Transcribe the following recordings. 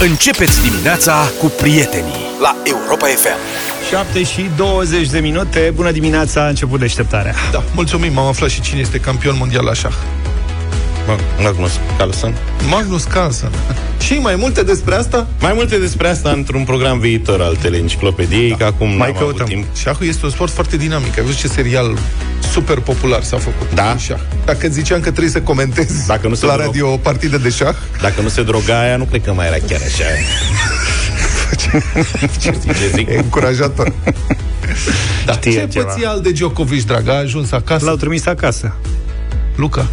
Începeți dimineața cu prietenii la Europa FM. 7 și 20 de minute. Bună dimineața, a început deșteptarea. Da, mulțumim, am aflat și cine este campion mondial la șah. Magnus Carlsen. Magnus Carlsen. Și mai multe despre asta? Mai multe despre asta într-un program viitor al teleenciclopediei, da. că acum Mai n-am avut căutăm. timp. Șahul este un sport foarte dinamic. Ai văzut ce serial super popular s-a făcut Da. în șah. Dacă îți ziceam că trebuie să comentezi Dacă nu se la drog- radio o partidă de șah, Dacă nu se droga aia, nu cred că mai era chiar așa. ce zic, ce zic? e încurajator. da. Știe Ce ceva. păția al de Djokovic, dragă? A ajuns acasă? L-au trimis acasă. Luca.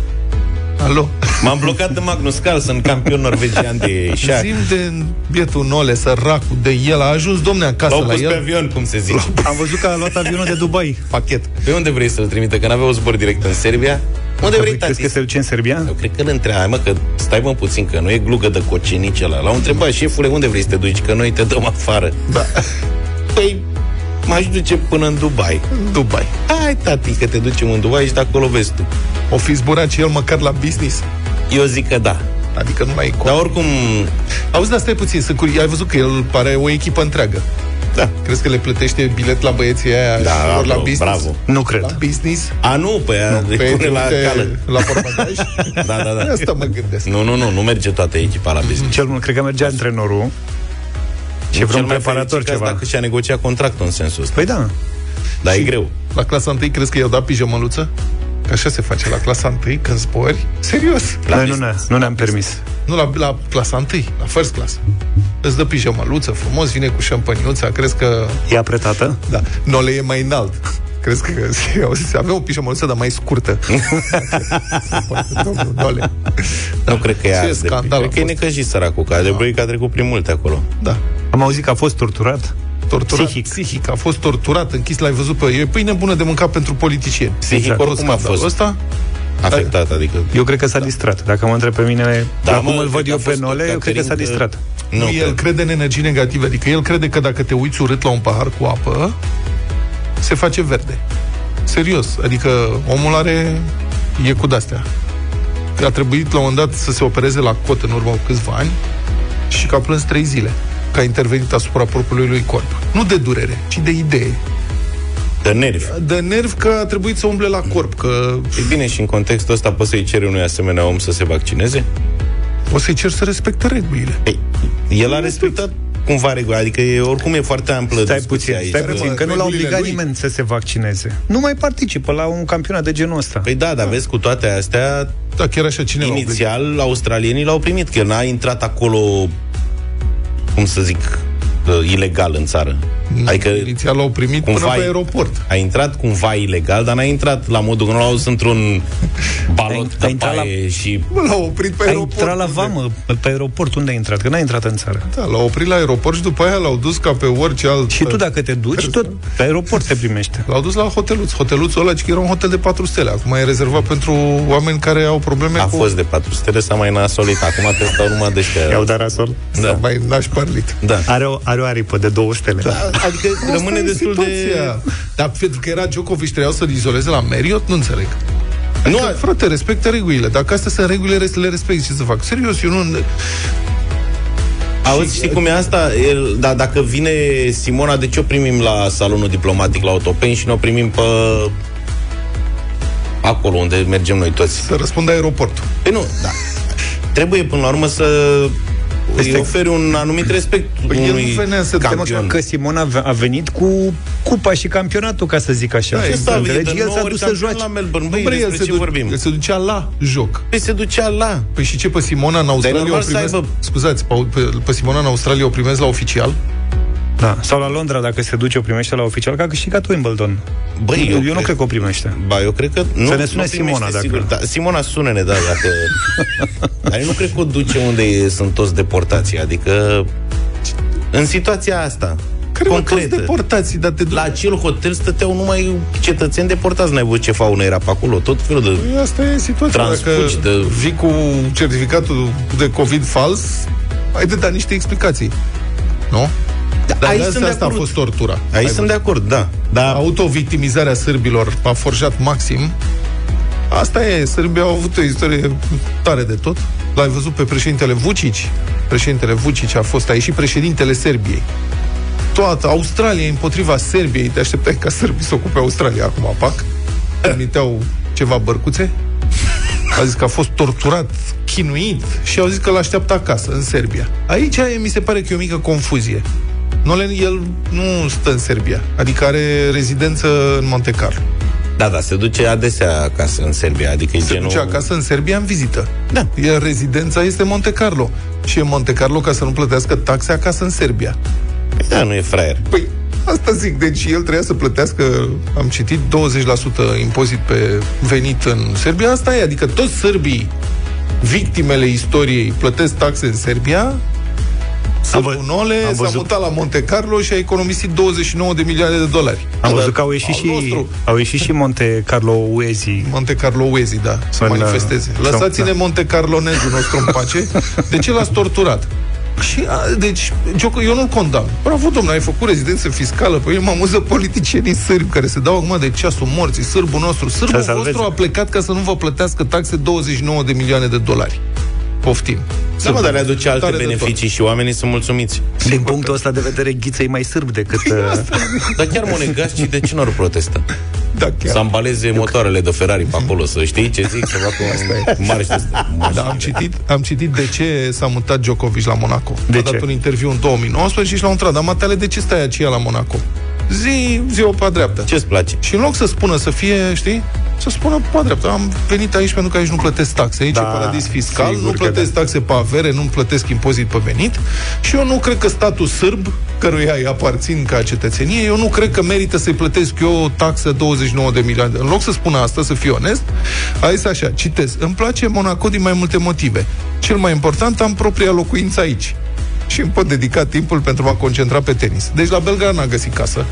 Alo? M-am blocat în Magnus Carlsen, campion norvegian de șah. Zim de bietul Nole, săracul de el. A ajuns, domne, acasă L-au la pus pe el. avion, cum se zice. Am văzut că a luat avionul de Dubai. Pachet. Pe unde vrei să-l trimite? Că n-avea o zbor direct în Serbia? Unde vrei, Crezi că tati? se duce în Serbia? Eu cred că îl întreabă, mă, că stai mă puțin, că nu e glugă de cocenici ăla. L-au întrebat, șefule, unde vrei să te duci? Că noi te dăm afară. Da. Păi, m-aș duce până în Dubai. În Dubai. Hai, tati, că te ducem în Dubai și de acolo vezi tu. O fi zburat și el măcar la business? Eu zic că da. Adică nu mai e Dar oricum, Auzi, dar stai puțin, sunt curi... ai văzut că el pare o echipă întreagă. da. Crezi că le plătește bilet la băieții aia Da, și vor la bravo, business? bravo. Nu La cred. business? A, nu, pe aia Pe de pune la trimite cală. la portbagaj? Da, da, da. Asta mă gândesc. Nu, nu, nu, nu merge toată echipa la business. Cel mult, cred că mergea antrenorul și Cel vreun mai preparator fericit caz ceva. Dacă și-a negociat contractul în sensul ăsta. Păi da. Dar e greu. La clasa 1 crezi că i-au dat pijamăluță? Că așa se face la clasa 1 când zbori. Serios. La Noi nu, business. ne, nu ne-am permis. Nu la, la clasa 1, la first class. Îți dă pijamăluță frumos, vine cu șampăniuța, crezi că... E apretată? Da, Nole e mai înalt. Crezi că se avea o pijamăluță, dar mai scurtă. Domnul Nole. Nu cred că e Ce azi de scandal Cred a că e fost. necăjit săracul, că de că a trecut prin multe acolo. Da. Am auzit că a fost torturat. Torturat Psihic. psihic. A fost torturat, închis, l-ai văzut pe... E pâine bună de mâncat pentru politicieni. Psihic Exact. oricum a Scandalul fost. Ăsta, Afectat, adică... Eu cred că s-a distrat. Dacă mă întreb pe mine, Da, da, cum mă, îl văd cred eu că a pe fost Nole, eu cred că s-a Caterin, distrat. Nu, nu, el cred. crede în energii negative, adică el crede că dacă te uiți urât la un pahar cu apă, se face verde. Serios, adică omul are... e cu de-astea. Că a trebuit la un moment dat să se opereze la cot în urmă cu câțiva ani și că a plâns trei zile că a intervenit asupra propriului lui corp. Nu de durere, ci de idee. De nervi. De nerv că a trebuit să umble la corp, că E bine, și în contextul ăsta poți să-i ceri unui asemenea om să se vaccineze? o să-i cer să respecte regulile. Ei, el a respectat cumva regula, adică e, oricum e foarte amplă Stai discuția puțin, aici. stai Care, puțin, mă, că nu l-a regulile obligat lui? nimeni să se vaccineze. Nu mai participă la un campionat de genul ăsta. Păi da, dar vezi, cu toate astea, Da, chiar așa cine l-a obligat? inițial, australienii l-au primit, că el n-a intrat acolo, cum să zic, uh, ilegal în țară. Adică Inițial l-au primit până cumva pe e- aeroport. a intrat cumva ilegal, dar n-a intrat la modul că nu l-au dus într-un balot A de intrat la- paie și... Mă, l-au oprit pe A aeroport. intrat la unde? vamă, pe, pe aeroport, unde a intrat? Că n-a intrat în țară. Da, l-au oprit la aeroport și după aia l-au dus ca pe orice alt... Și tu dacă te duci, tot pe aeroport te primește. L-au dus la hoteluț. Hoteluțul ăla, că era un hotel de 4 stele. Acum e rezervat pentru oameni care au probleme A cu... fost de 4 stele, s-a mai nasolit. Acum te stau numai de ăștia. I-au dat rasol. Da. Mai naș parlit. Da. Are o, are o aripă de două stele. Da. Adică rămâne Asta e destul de... situația. Dar pentru că era Djokovic, trebuiau să-l izoleze la Marriott, nu înțeleg. Nu, Adică, frate, respectă regulile. Dacă astea sunt regulile, le respecti. Ce să fac? Serios, eu nu... Auzi, știi cum e asta? El, da, dacă vine Simona, de ce o primim la salonul diplomatic la Otopeni și nu o primim pe acolo unde mergem noi toți? Să răspundă aeroportul. Păi nu, da. Trebuie până la urmă să îi Este- oferi un anumit respect Păi el unui nu venea să dea campion. Că Simona a ve- a venit cu cupa și campionatul, ca să zic așa. Da, Ce exact. s-a venit Înțelegi? în El s-a nouă dus să ori joace. campion la Melbourne. Nu Băi, bre, el despre se, ce du- vorbim? el se ducea la joc. Păi se ducea la... Păi și ce, pe Simona în Australia normal o să primesc... aibă- Scuzați, pe, pe, pe Simona în Australia o primesc la oficial? Da. Sau la Londra, dacă se duce, o primește la oficial, că a câștigat Wimbledon. Băi, eu, eu nu cred că o primește. Ba, eu cred că nu, Să ne sune nu primește, Simona, dacă- Sigur, da, Simona, sună-ne, da, dacă... Dar eu nu cred că o duce unde e- sunt toți deportații, adică în situația asta, Care mă, toți concretă. deportații, dar te duci... La acel hotel stăteau numai cetățeni deportați, n-ai văzut ce faună era pe acolo, tot felul de... Păi Asta e situația. Transfugi Dacă de- vii cu certificatul de COVID fals, ai de dat niște explicații. Nu? Dar aici de sunt asta, de asta a acord. fost tortura. Aici Ai sunt de acord, da. Dar Autovictimizarea sârbilor a forjat maxim. Asta e, sârbii au avut o istorie tare de tot. L-ai văzut pe președintele Vucic? Președintele Vucic a fost aici și președintele Serbiei. Toată Australia e împotriva Serbiei. Te așteptai ca sărbii să ocupe Australia acum, pac? Trimiteau ceva bărcuțe? A zis că a fost torturat, chinuit și au zis că l-așteaptă acasă, în Serbia. Aici mi se pare că e o mică confuzie. Nolen, el nu stă în Serbia, adică are rezidență în Monte Carlo. Da, da, se duce adesea acasă în Serbia, adică e Se genul... duce acasă în Serbia în vizită. Da. Iar rezidența este Monte Carlo. Și e Monte Carlo ca să nu plătească taxe acasă în Serbia. Da, nu e fraier. Păi, asta zic. Deci el trebuia să plătească, am citit, 20% impozit pe venit în Serbia. Asta e. Adică toți sârbii victimele istoriei plătesc taxe în Serbia, Sârbul vă- Nole am s-a văzut- mutat la Monte Carlo și a economisit 29 de milioane de dolari. Am Da, văzut că au ieșit, al și, nostru. au ieșit și Monte Carlo Uezi. Monte Carlo Uezi, da, să În, manifesteze. uh, Lăsați-ne da. Monte Carlonezul nostru în pace. De ce l-ați torturat? Și, a, deci, Gioco, eu nu-l condamn. Bravo, domnule, ai făcut rezidență fiscală. Păi eu mă amuză politicienii sârbi care se dau acum de ceasul morții. Sârbul nostru. Sârbul Să salveze. vostru a plecat ca să nu vă plătească taxe 29 de milioane de dolari. Poftim. Da, mă, dar le aduce alte Tare de beneficii și oamenii sunt mulțumiți. Din punctul ăsta de vedere, Ghiță e mai sârb decât... uh, Dar chiar monegascii de ce nu ar protesta? Da, chiar. Să ambaleze motoarele de Ferrari pe acolo, să știi ce zic, să facă un marș de ăsta. Da, am citit, am citit de ce s-a mutat Djokovic la Monaco. De a ce? dat un interviu în 2019 și l-au întrebat, dar matale, de ce stai aceea la Monaco? Zi, zi o pe dreapta. Ce-ți place? Și în loc să spună să fie, știi, să spună pe dreapta, am venit aici pentru că aici nu plătesc taxe, aici Da, e paradis fiscal, sigur nu că plătesc da. taxe pe avere, nu plătesc impozit pe venit și eu nu cred că statul sârb, căruia îi aparțin ca cetățenie, eu nu cred că merită să-i plătesc eu o taxă 29 de milioane. În loc să spună asta, să fiu onest, a zis așa, citez, îmi place Monaco din mai multe motive. Cel mai important, am propria locuință aici și îmi pot dedica timpul pentru a mă concentra pe tenis. Deci la Belgrad n-a găsit casă.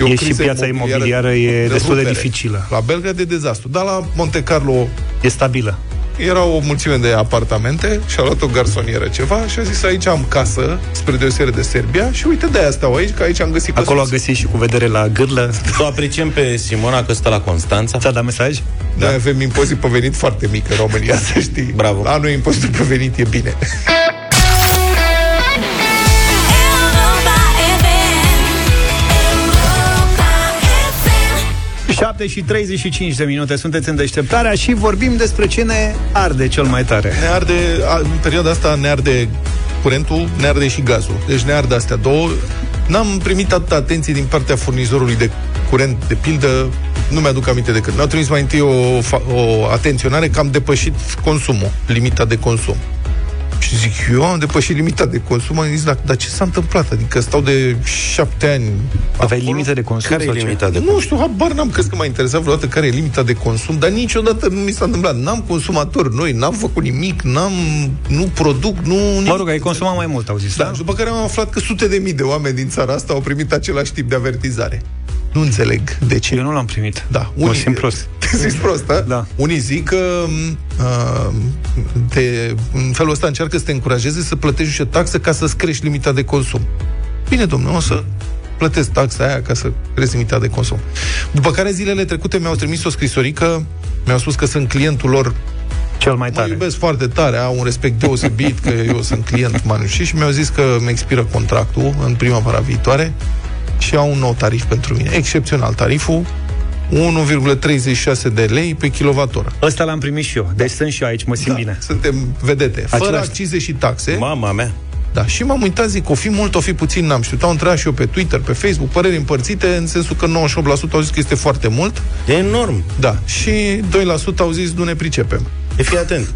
o E și criză piața imobiliară e destul de rupere. dificilă. La Belgrad de dezastru. Dar la Monte Carlo E stabilă. era o mulțime de apartamente și a luat o garsonieră ceva și a zis aici am casă, spre deosebire de Serbia și uite de aia stau aici, că aici am găsit Acolo a căsuț. găsit și cu vedere la gârlă. Să o apreciem pe Simona că stă la Constanța. Ți-a dat mesaj? Noi avem impozit pe venit foarte mic în România, să știi. Bravo. La noi impozitul pe venit e bine. 7 și 35 de minute sunteți în deșteptarea și vorbim despre ce ne arde cel mai tare. Ne arde, a, în perioada asta ne arde curentul, ne arde și gazul. Deci ne arde astea două. N-am primit atâta atenție din partea furnizorului de curent, de pildă, nu mi-aduc aminte de când. Mi-au trimis mai întâi o, fa- o atenționare că am depășit consumul, limita de consum. Și zic, eu am depășit limita de consum, am zis, dar, dar ce s-a întâmplat? Adică stau de șapte ani Aveai acolo. limită de consum? Care e sau ce? limita de Nu știu, habar n-am crezut că m-a interesat vreodată care e limita de consum, dar niciodată nu mi s-a întâmplat. N-am consumatori noi, n-am făcut nimic, n-am, nu produc, nu... Nimic. Mă rog, ai consumat mai mult, au zis. Da, și după care am aflat că sute de mii de oameni din țara asta au primit același tip de avertizare. Nu înțeleg de ce. Eu nu l-am primit. Da, Mă simt prost. Te simți prost, da? Da. Unii zic că uh, te, în felul ăsta încearcă să te încurajeze să plătești niște taxe ca să-ți crești limita de consum. Bine, domnule, o să plătesc taxa aia ca să crezi limita de consum. După care zilele trecute mi-au trimis o scrisorică, mi-au spus că sunt clientul lor Cel mai Mă tare. iubesc foarte tare, au un respect deosebit că eu sunt client manușii și mi-au zis că mi expiră contractul în primăvara viitoare și au un nou tarif pentru mine. Excepțional tariful, 1,36 de lei pe kilowattoră. Ăsta l-am primit și eu. Deci sunt și eu aici, mă simt bine. Suntem vedete. Fără Același- accize și taxe. Mama mea. Da, și m-am uitat, zic, o fi mult, o fi puțin, n-am știut. Au întrebat și eu pe Twitter, pe Facebook, păreri împărțite, în sensul că 98% au zis că este foarte mult. E enorm. Da, și 2% au zis, nu ne pricepem. E fii atent.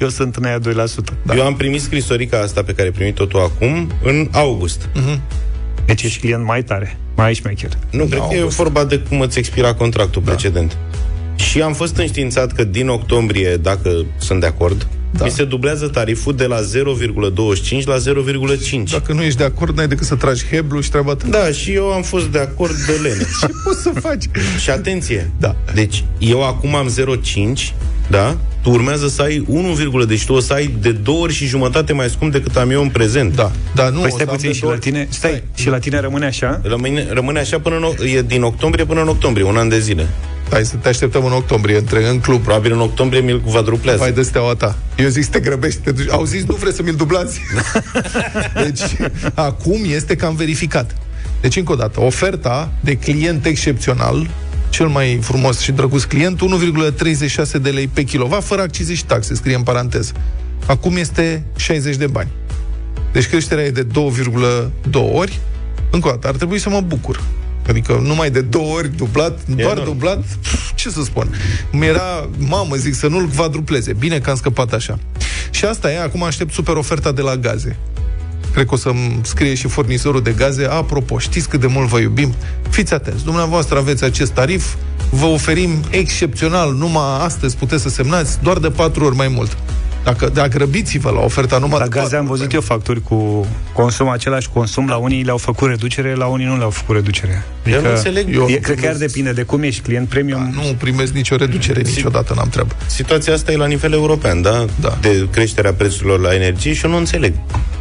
Eu sunt în aia 2%. Da. Eu am primit scrisorica asta pe care ai primit-o tu acum în august. Deci ești client mai tare, mai șmecher. Nu, cred că e august. vorba de cum îți expira contractul da. precedent. Și am fost înștiințat că din octombrie, dacă sunt de acord, Da. da. mi se dublează tariful de la 0,25 la 0,5. Da. Dacă nu ești de acord, n-ai decât să tragi heblu și treaba ta. da, și eu am fost de acord de lene. Ce poți să faci? și atenție, Da. deci eu acum am 0,5, da? Tu urmează să ai 1, deci tu o să ai de două ori și jumătate mai scump decât am eu în prezent. Da, dar nu... Păi o stai să am puțin de și două- la tine, stai, și la tine rămâne așa? Rămâne, rămâne așa până în, o- e din octombrie până în octombrie, un an de zile. Hai să te așteptăm în octombrie, între în club. Probabil în octombrie mi-l quadruplează. Vai de steaua ta. Eu zic să te grăbești, te duci. Au zis, nu vreți să mi-l dublați. deci, acum este cam verificat. Deci, încă o dată, oferta de client excepțional, cel mai frumos și drăguț client, 1,36 de lei pe kilovat, fără accize și taxe, scrie în paranteză. Acum este 60 de bani. Deci creșterea e de 2,2 ori. Încă o dată, ar trebui să mă bucur. Adică numai de două ori dublat, doar enorm. dublat, pf, ce să spun. Mi-era, mamă, zic, să nu-l quadrupleze. Bine că am scăpat așa. Și asta e, acum aștept super oferta de la gaze. Cred că o să-mi scrie și furnizorul de gaze. Apropo, știți cât de mult vă iubim? Fiți atenți, dumneavoastră aveți acest tarif, vă oferim excepțional, numai astăzi puteți să semnați, doar de patru ori mai mult. Dacă, dacă răbiți-vă la oferta numai La de gaze patru am ori văzut mai eu facturi cu consum, același consum, la unii le-au făcut reducere, la unii nu le-au făcut reducere. Eu nu înțeleg. Eu- e, cred că chiar depinde de cum ești client premium. mult. Nu primesc nicio reducere niciodată, n-am treabă. Situația asta e la nivel european, da? Da. De creșterea prețurilor la energie și eu nu înțeleg.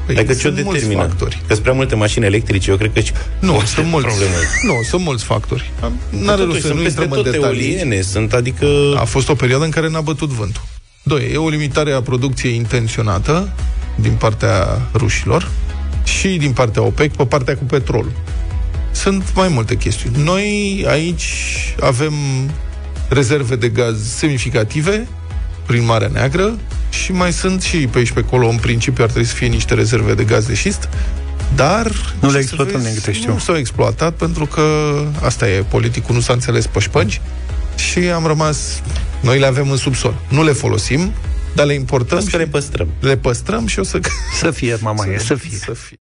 Păi, adică ce o sunt mulți determină? factori. Că sunt prea multe mașini electrice, eu cred că și... Nu, Orice sunt mulți. problemă. Nu, sunt mulți factori. N-are rost Totuși, să sunt nu peste intrăm în tot detalii. eoliene, sunt adică... A fost o perioadă în care n-a bătut vântul. Doi, e o limitare a producției intenționată din partea rușilor și din partea OPEC pe partea cu petrol. Sunt mai multe chestiuni. Noi aici avem rezerve de gaz semnificative prin Marea Neagră și mai sunt și pe aici pe acolo, în principiu ar trebui să fie niște rezerve de gaz de șist, dar Nu le ce să exploatăm, vezi, din câte știu. Nu s-au exploatat pentru că asta e, politicul nu s-a înțeles pe șpăgi și am rămas, noi le avem în subsol. Nu le folosim, dar le importăm Asta și le păstrăm. le păstrăm și o să... Să fie, mama, e să fie. Să fie.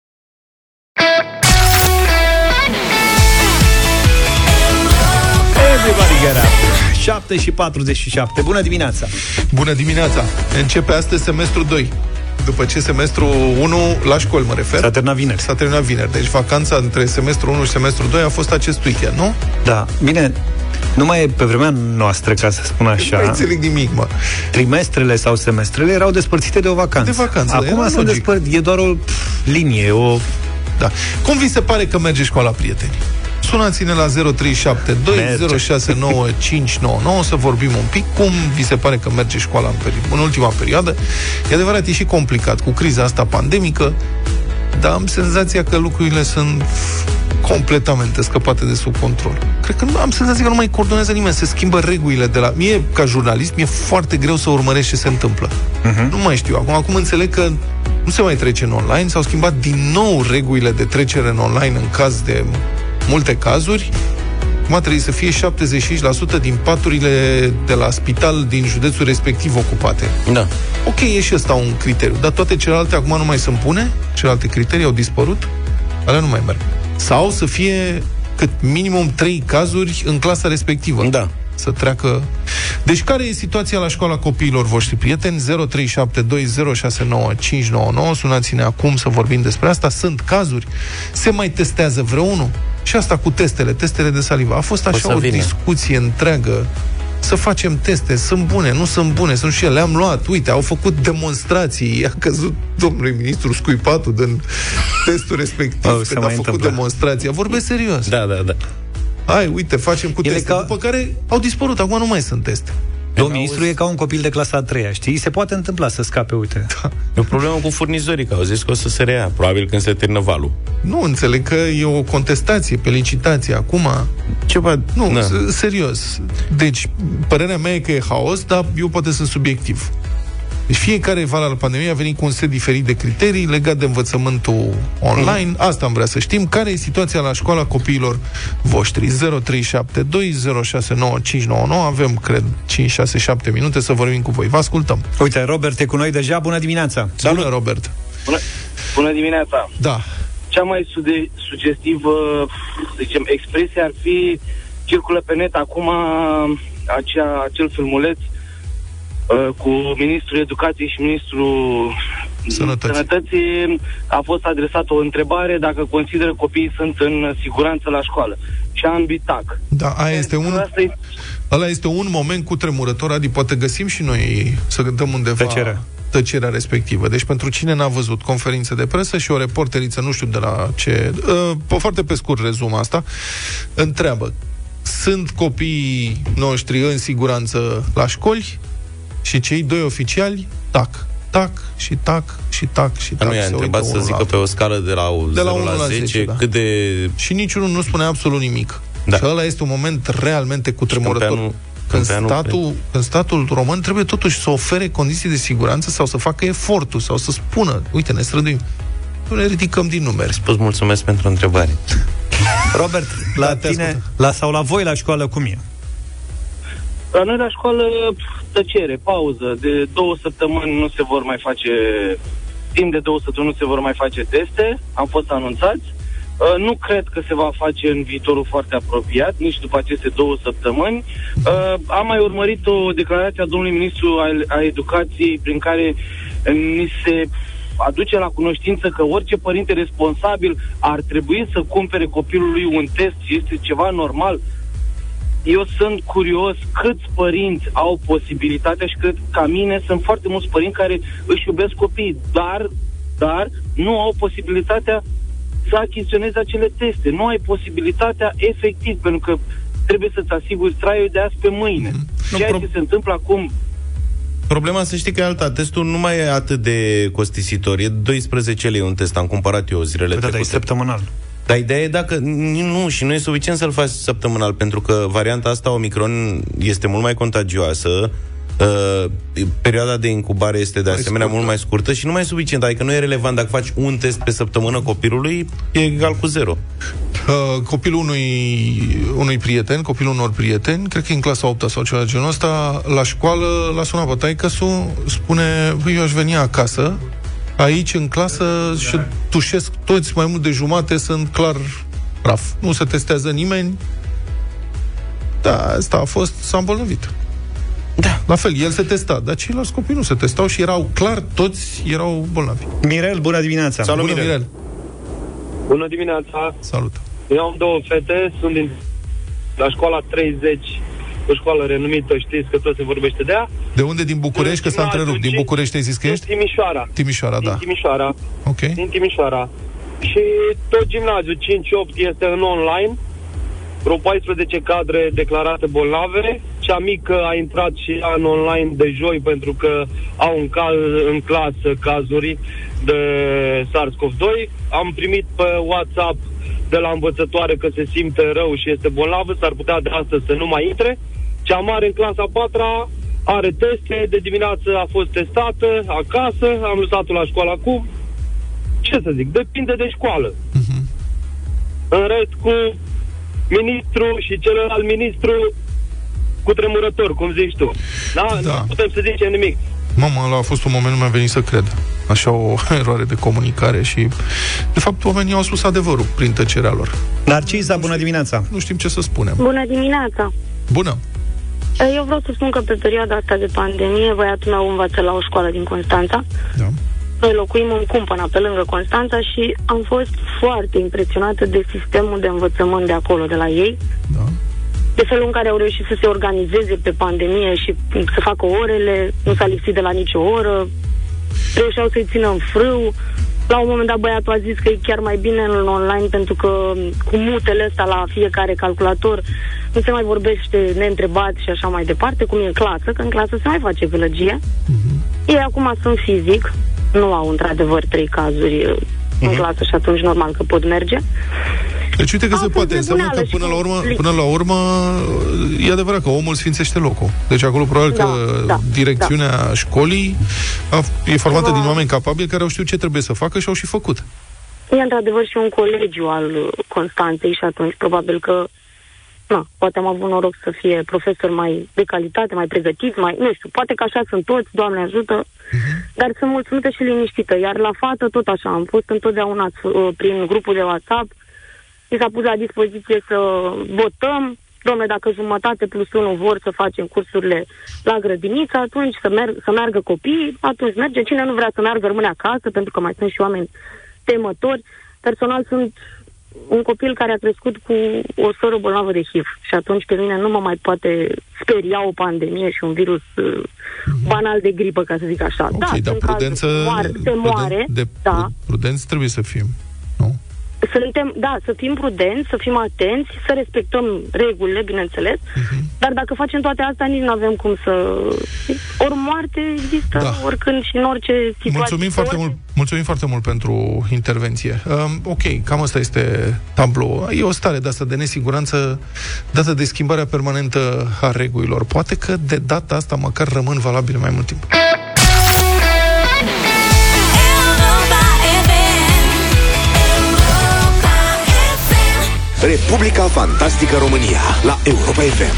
Everybody get up. 7 și 47. Bună dimineața! Bună dimineața! Începe astăzi semestru 2. După ce semestru 1, la școli mă refer, S-a terminat vineri. s-a terminat vineri. Deci vacanța între semestru 1 și semestru 2 a fost acest weekend, nu? Da, bine, nu mai e pe vremea noastră, ca să spun Nu așa. înțeleg nimic, mă. Trimestrele sau semestrele erau despărțite de o vacanță. De vacanță, era Acum sunt logic. despărt, e doar o pf, linie, o... Da. Cum vi se pare că merge școala, prieteni? Sunați-ne la 0372069599 să vorbim un pic cum vi se pare că merge școala în, peri- în ultima perioadă. E adevărat, e și complicat cu criza asta pandemică, dar am senzația că lucrurile sunt completamente scăpate de sub control. Cred că nu, am senzația că nu mai coordonează nimeni, se schimbă regulile de la... Mie, ca jurnalist, mi-e foarte greu să urmăresc ce se întâmplă. Nu mai știu. Acum, acum înțeleg că nu se mai trece în online, s-au schimbat din nou regulile de trecere în online în caz de multe cazuri. Acum trebuie să fie 75% din paturile de la spital din județul respectiv ocupate. Da. Ok, e și ăsta un criteriu, dar toate celelalte acum nu mai se pune, celelalte criterii au dispărut, alea nu mai merg. Sau să fie cât minimum 3 cazuri în clasa respectivă. Da. Să treacă... Deci care e situația la școala copiilor voștri prieteni? 0372069599 Sunați-ne acum să vorbim despre asta. Sunt cazuri? Se mai testează vreunul? Și asta cu testele, testele de salivă. A fost așa să o vină. discuție întreagă să facem teste, sunt bune, nu sunt bune, sunt și ele, le-am luat, uite, au făcut demonstrații, a căzut domnului ministru scuipatul din testul respectiv, Oh, se când a mai făcut întâmplă. demonstrația. Vorbesc serios. Da, da, da. Hai, uite, facem cu Ele teste, ca- după care au dispărut, acum nu mai sunt teste. Domnul ministru e ca un copil de clasa a treia, știi? Se poate întâmpla să scape, uite. E o problemă cu furnizorii, că au zis că o să se rea, probabil când se termină valul. Nu, înțeleg că e o contestație pe licitație acum. Ceva... Nu, da. s- serios. Deci, părerea mea e că e haos, dar eu poate sunt subiectiv. Deci fiecare val al pandemiei a venit cu un set diferit de criterii legat de învățământul online. Mm. Asta am vrea să știm. Care e situația la școala copiilor voștri? 0372069599. Avem, cred, 5, 6, 7 minute să vorbim cu voi. Vă ascultăm. Uite, Robert e cu noi deja, bună dimineața! Bună, Robert. Bună, bună dimineața! Da. Cea mai sude, sugestivă, să zicem, expresie ar fi circulă pe net acum acea, acel filmuleț uh, cu ministrul educației și ministrul Sănătății. sănătății a fost adresată o întrebare dacă consideră copiii sunt în siguranță la școală. Și ambii tac. Da, aia este un, Asta e, ăla este un moment cu tremurător, Adi, poate găsim și noi să dăm undeva Tăcerea. tăcerea respectivă. Deci pentru cine n-a văzut conferință de presă și o reporteriță, nu știu de la ce, uh, pe- foarte pe scurt rezum asta, întreabă sunt copiii noștri în siguranță la școli și cei doi oficiali tac, tac și tac și tac și Dar tac. nu i-a se întrebat uită să unul la zică pe altul. o scală de la, De la 0 unu la la 10, 10, da. cât de... Și niciunul nu spune absolut nimic. Da. Și ăla este un moment realmente cutremurător. câmpeanul- Când câmpeanul statul, când statul român trebuie totuși să ofere condiții de siguranță sau să facă efortul sau să spună, uite, ne străduim. Nu ne ridicăm din numeri. Îți mulțumesc pentru întrebare. Robert, la Da, te tine ascult. la, sau la voi la școală cum e? La noi la școală, pf, tăcere, pauză. De două săptămâni nu se vor mai face, timp de două săptămâni nu se vor mai face teste. Am fost anunțați. Uh, Nu cred că se va face în viitorul foarte apropiat, nici după aceste două săptămâni. Uh, Am mai urmărit o declarație a domnului ministru al- a educației prin care uh, ni se aduce la cunoștință că orice părinte responsabil ar trebui să cumpere copilului un test și este ceva normal eu sunt curios câți părinți au posibilitatea și cred că ca mine sunt foarte mulți părinți care își iubesc copiii, dar, dar nu au posibilitatea să achiziționeze acele teste. Nu ai posibilitatea efectiv, pentru că trebuie să-ți asiguri traiul de azi pe mâine. Nu, Ceea pro- ce se întâmplă acum Problema să știi că e alta. Testul nu mai e atât de costisitor. E 12 lei un test. Am cumpărat eu zilele Păi da, da, e trecute. săptămânal. Dar ideea e dacă... Nu, și nu e suficient să-l faci săptămânal, pentru că varianta asta Omicron este mult mai contagioasă, uh, perioada de incubare este de asemenea scurtă. mult mai scurtă și nu mai e suficient. Adică nu e relevant dacă faci un test pe săptămână copilului, e egal cu zero. Uh, copilul unui, unui prieten, copilul unor prieteni, cred că e în clasa 8 sau ceva de genul ăsta, la școală l-a sunat pe taică spune, băi, eu aș veni acasă, aici în clasă și tușesc toți, mai mult de jumate sunt clar praf. Nu se testează nimeni. Da, asta a fost, s-a îmbolnăvit. Da. La fel, el se testa, dar ceilalți copii nu se testau și erau clar, toți erau bolnavi. Mirel, bună dimineața! Salut, Bună, Mirel. Mirel! Bună dimineața! Salut! Eu am două fete, sunt din la școala 30, o școală renumită, știți că tot se vorbește de ea. De unde din București? Că s-a Gimnaziu, întrerupt. Din cinci- București ai zis că Din ești? Timișoara. Timișoara, Din da. Timișoara. Ok. Din Timișoara. Și tot gimnaziul 5-8 este în online. Vreo 14 cadre declarate bolnave. Cea mică a intrat și ea în online de joi pentru că au în, caz, în clasă cazuri de SARS-CoV-2. Am primit pe WhatsApp de la învățătoare că se simte rău și este bolnavă, s-ar putea de astăzi să nu mai intre. Cea mare în clasa 4 are teste, de dimineață a fost testată acasă, am lăsat-o la școală acum. Ce să zic, depinde de școală. În rest, cu ministru și celălalt ministru cu tremurător, cum zici tu. Da? Da. Nu putem să zicem nimic. Mamă, ăla a fost un moment, nu mi-a venit să cred. Așa o eroare de comunicare și... De fapt, oamenii au spus adevărul prin tăcerea lor. Narcisa, bună dimineața! Nu știm ce să spunem. Bună dimineața! Bună! Eu vreau să spun că pe perioada asta de pandemie, băiatul meu învață la o școală din Constanța. Da. Noi locuim în Cumpăna, pe lângă Constanța și am fost foarte impresionată de sistemul de învățământ de acolo, de la ei. Da. De felul în care au reușit să se organizeze pe pandemie și să facă orele, nu s-a lipsit de la nicio oră, reușeau să-i țină în frâu. La un moment dat băiatul a zis că e chiar mai bine în online pentru că cu mutele ăsta la fiecare calculator nu se mai vorbește neîntrebat și așa mai departe, cum e în clasă, că în clasă se mai face gălăgie. Ei acum sunt fizic, nu au într-adevăr trei cazuri uh, în clasă și atunci normal că pot merge. Deci uite că Au se fost poate. Înseamnă că nebuneală și până la urmă, cu- până la urmă e adevărat că omul sfințește locul. Deci acolo probabil Da, că da, direcțiunea școlii a, e formată Da. din oameni capabili care au știut ce trebuie să facă și au și făcut. E într-adevăr și un colegiu al uh, Constanței și atunci probabil că na, poate am avut noroc să fie profesori mai de calitate, mai pregătiți, mai, nu știu, poate că așa sunt toți, Doamne ajută, dar sunt mulțumită și liniștită. Iar la fată tot așa, am fost întotdeauna uh, prin grupul de WhatsApp, mi s-a pus la dispoziție să votăm, domne, dacă jumătate plus unul vor să facem cursurile la grădiniță, atunci să, merg, să meargă copiii, atunci merge. Cine nu vrea să meargă, rămâne acasă, pentru că mai sunt și oameni temători. Personal sunt un copil care a crescut cu o soră bolnavă de HIV și atunci pe mine nu mă mai poate speria o pandemie și un virus uh, banal de gripă, ca să zic așa. Ok, da, dar sunt cazuri, prudență... moare, se moare, de, da. Prudenți trebuie să fim. Nu? suntem, da, să fim prudenți, să fim atenți, să respectăm regulile, bineînțeles, Mhm. dar dacă facem toate astea, nici nu avem cum să... Ori moarte există Da. da. oricând și în orice situație. Mulțumim foarte, orice- mult, mulțumim foarte mult pentru intervenție. Um, ok, cam asta este tablou. E o stare de asta de nesiguranță dată de schimbarea permanentă a regulilor. Poate că de data asta măcar rămân valabile mai mult timp. Republica Fantastică România la Europa FM.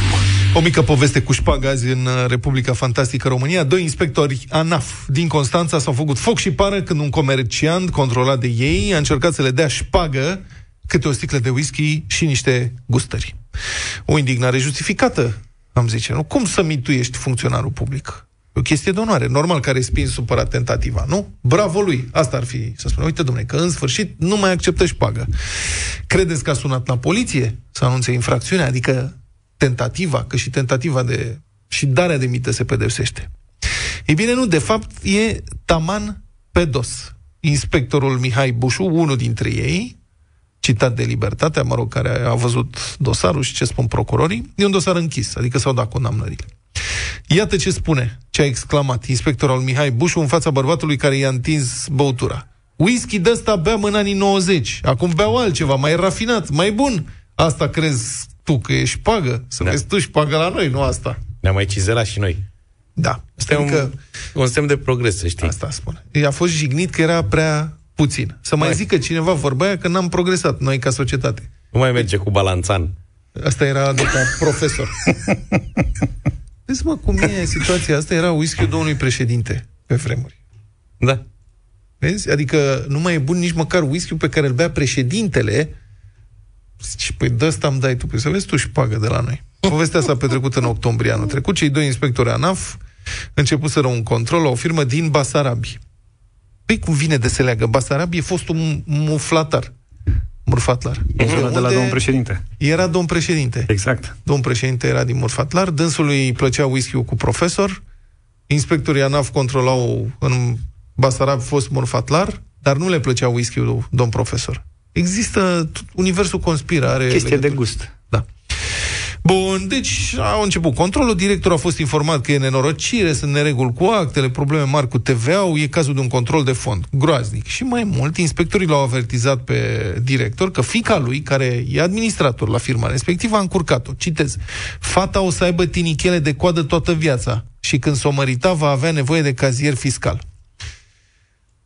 O mică poveste cu șpagă azi în uh, Republica Fantastică România. Doi inspectori ANAF din Constanța s-au făcut foc și pară când un comerciant controlat de ei a încercat să le dea șpagă câte o sticlă de whisky și niște gustări. O indignare justificată, am zice, nu? Cum să mituiești funcționarul public? E o chestie de onoare. Normal că a respins supărat tentativa, nu? Bravo lui! Asta ar fi să spună. Uite, domnule, că în sfârșit nu mai acceptă șpagă. Credeți că a sunat la poliție să anunțe infracțiunea? Adică tentativa, că și tentativa de și darea de mită se pedepsește. Ei bine, nu, de fapt e taman pe dos. Inspectorul Mihai Bușu, unul dintre ei, citat de Libertatea, mă rog, care a văzut dosarul și ce spun procurorii, e un dosar închis, adică s-au dat condamnările. Iată ce spune, ce a exclamat inspectorul Mihai Bușu în fața bărbatului care i-a întins băutura. Whisky de ăsta beam în anii 90, acum beau altceva, mai rafinat, mai bun. Asta crezi tu că e șpagă? Să Da. vezi tu șpagă la noi, nu asta. Ne-am mai cizelat și noi. Da. Asta e Adică, un, un semn de progres, să știi. asta spune. A fost jignit că era prea puțin. Să mai Mai. zică cineva vorba aia că n-am progresat noi ca societate. Nu mai merge cu balanțan. Asta era de ca profesor. Vezi, mă, cum e situația asta? Era whisky domnului președinte pe vremuri. Da. Vezi? Adică nu mai e bun nici măcar whisky pe care îl bea președintele. Și păi de ăsta îmi dai tu. Păi să vezi tu și pagă de la noi. Povestea s-a petrecut în octombrie anul trecut. Cei doi inspectori ANAF începuseră un control la o firmă din Basarabi. Păi cum vine de se leagă? Basarabi e fost un muflatar. Murfatlar. Zona de la Unde domnul președinte. Era domn președinte. Exact. Domn președinte era din Murfatlar, dânsului îi plăcea whisky cu profesor, inspectorii ANAF controlau în Basarab fost Murfatlar, dar nu le plăcea whisky domn profesor. Există, t- universul conspiră, are Chestie de legături. gust. Da. Bun, deci au început controlul, directorul a fost informat că e nenorocire, sunt nereguli cu actele, probleme mari cu TVA-ul, e cazul de un control de fond. Groaznic. Și mai mult, inspectorii l-au avertizat pe director că fica lui, care e administrator la firma respectivă, a încurcat-o. Citez. Fata o să aibă tinichele de coadă toată viața și când s-o mărita va avea nevoie de cazier fiscal.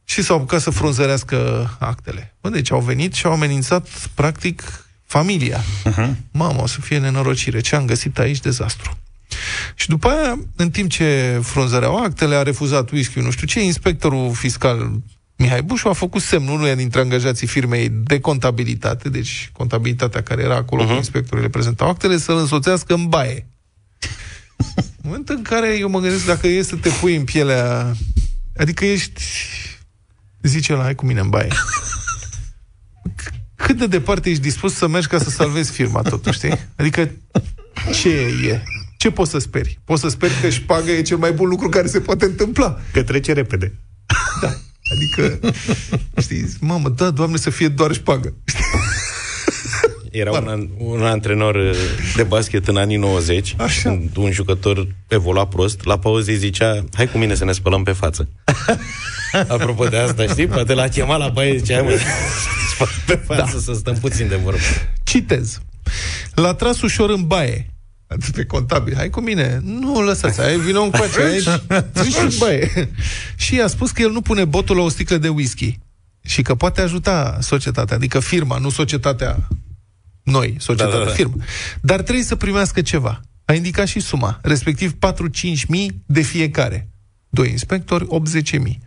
Și s-au apucat să frunzărească actele. Bă, deci au venit și au amenințat, practic, familia. Uh-huh. Mamă, o să fie nenorocire. Ce am găsit aici? Dezastru. Și după aia, în timp ce frunzăreau actele, a refuzat whisky nu știu ce, inspectorul fiscal Mihai Bușu a făcut semnul unuia dintre angajații firmei de contabilitate, deci contabilitatea care era acolo uh-huh. cu inspectorii le prezentau actele, să-l însoțească în baie. În momentul în care eu mă gândesc dacă e să te pui în pielea... Adică ești... Zice la hai cu mine în baie. C- Cât de departe ești dispus să mergi ca să salvezi firma, totuși, știi? Adică ce e? Ce poți să speri? Poți să speri că șpagă e cel mai bun lucru care se poate întâmpla. Că trece repede. Da. Adică, știi, mamă, da, doamne, să fie doar șpagă. Era un, an- un antrenor uh, de basket în anii 90, Așa. când un jucător evolua prost, la pauză îi zicea, hai cu mine să ne spălăm pe față. Apropo de asta, știi? Poate l-a chemat la baie, zicea, mă, spălăm pe față da. să stăm puțin de vorbă. Citez. L-a tras ușor în baie. Atât pe contabil. Hai cu mine. Nu, lăsați. Hai, vină un coace. Aici. Zici și în baie. și i-a spus că el nu pune botul la o sticlă de whisky. Și că poate ajuta societatea. Adică firma, nu societatea noi, societatea, Da, da, da. firmă. Dar trebuie să primească ceva. A indicat și suma, respectiv 4-5 mii de fiecare. Doi inspectori, 80.000.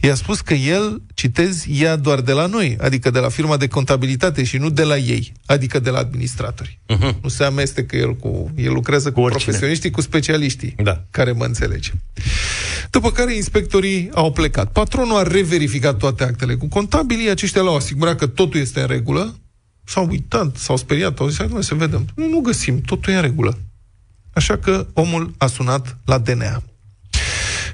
I-a spus că el, citez, ia doar de la noi, adică de la firma de contabilitate și nu de la ei, adică de la administratori. Uh-huh. Nu se amestecă el cu... El lucrează cu, cu oricine. profesioniștii, cu specialiștii, Da. care mă înțelege. După care inspectorii au plecat. Patronul a reverificat toate actele cu contabilii, aceștia l-au asigurat că totul este în regulă, s-au uitat, s-au speriat, au zis, hai mă, să vedem. Nu, nu găsim, totul e în regulă. Așa că omul a sunat la DNA.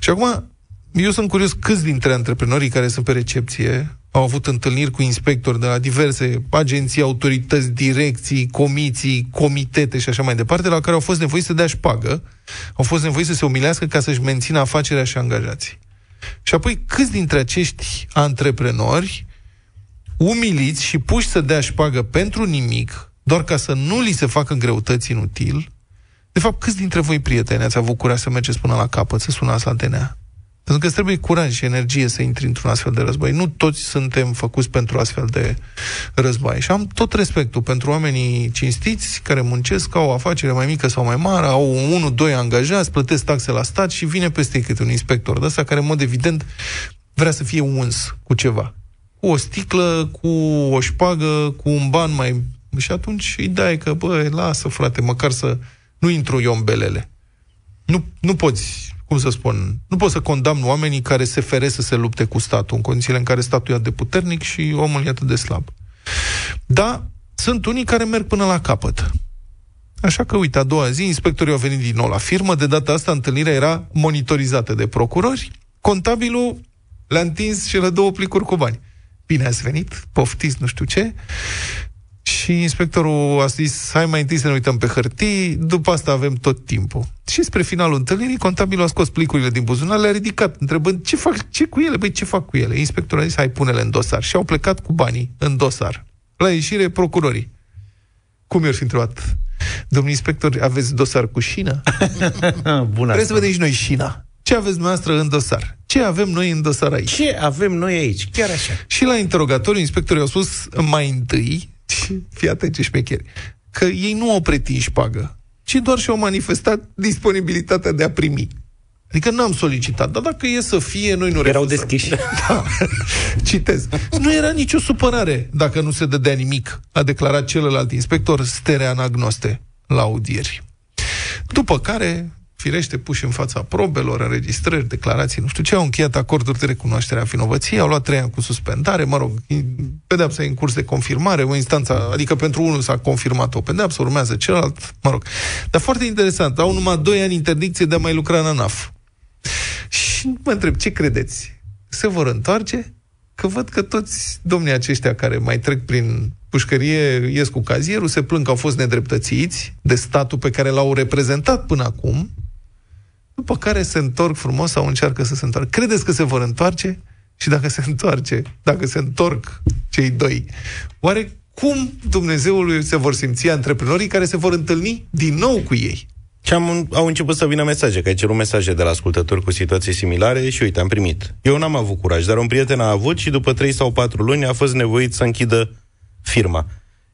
Și acum, eu sunt curios câți dintre antreprenorii care sunt pe recepție au avut întâlniri cu inspectori de la diverse agenții, autorități, direcții, comisii, comitete și așa mai departe, la care au fost nevoiți să dea șpagă, au fost nevoiți să se umilească ca să-și mențină afacerea și angajații. Și apoi, câți dintre acești antreprenori umiliți și puși să dea șpagă pentru nimic, doar ca să nu li se facă greutăți inutil, de fapt, câți dintre voi, prieteni, ați avut curaj să mergeți până la capăt, să sunați la DNA? Pentru că îți trebuie curaj și energie să intri într-un astfel de război. Nu toți suntem făcuți pentru astfel de război. Și am tot respectul pentru oamenii cinstiți care muncesc, au o afacere mai mică sau mai mare, au unul, doi angajați, plătesc taxe la stat și vine peste ei câte un inspector de ăsta care, în mod evident, vrea să fie uns cu ceva. Cu o sticlă, cu o șpagă, cu un ban mai... Și atunci ideea e că, bă, lasă, frate, măcar să nu intru eu în belele. Nu, nu poți, cum să spun, nu poți să condamn oamenii care se fere să se lupte cu statul, în condițiile în care statul e atât de puternic și omul e atât de slab. Da, sunt unii care merg până la capăt. Așa că, uite, a doua zi, inspectorii au venit din nou la firmă, de data asta întâlnirea era monitorizată de procurori, contabilul le-a întins și le două plicuri cu bani. Bine ați venit, poftiți nu știu ce, și inspectorul a zis, hai mai întâi să ne uităm pe hârtii, după asta avem tot timpul. Și spre finalul întâlnirii, contabilul a scos plicurile din buzunar, le-a ridicat, întrebând, ce fac, ce cu ele? Băi, ce fac cu ele? Inspectorul a zis, hai, pune-le în dosar. Și au plecat cu banii în dosar. La ieșire, procurorii. Cum i-ar fi întrebat? Domnul inspector, aveți dosar cu șină? Bună. Trebuie să vedem și noi șina. Ce aveți dumneavoastră în dosar? Ce avem noi în dosar aici? Ce avem noi aici? Chiar așa. Și la interogatoriu, inspectorii au spus mai întâi, fii atent ce șmecheri, că ei nu au pretins pagă, ci doar și-au manifestat disponibilitatea de a primi. Adică n-am solicitat, dar dacă e să fie, noi nu Erau refuzăm. deschiși. Da. Citez. Nu era nicio supărare dacă nu se dădea nimic, a declarat celălalt inspector Sterean Agnoste la audieri. După care, firește, puși în fața probelor, înregistrări, declarații, nu știu ce, au încheiat acorduri de recunoaștere a vinovăției, au luat trei ani cu suspendare, mă rog, pedeapsa e în curs de confirmare, o instanță, adică pentru unul s-a confirmat o pedeapsă, urmează celălalt, mă rog. Dar foarte interesant, au numai doi ani interdicție de a mai lucra în ANAF. Și mă întreb, ce credeți? Se vor întoarce? Că văd că toți domnii aceștia care mai trec prin pușcărie ies cu cazierul, se plâng că au fost nedreptățiți de statul pe care l-au reprezentat până acum, după care se întorc frumos sau încearcă să se întoarcă. Credeți că se vor întoarce? Și dacă se întoarce, dacă se întorc cei doi, oare cum Dumnezeului se vor simți antreprenorii care se vor întâlni din nou cu ei? Și am, au început să vină mesaje, că ai cerut mesaje de la ascultători cu situații similare și uite, am primit. Eu n-am avut curaj, dar un prieten a avut și după 3 sau 4 luni a fost nevoit să închidă firma.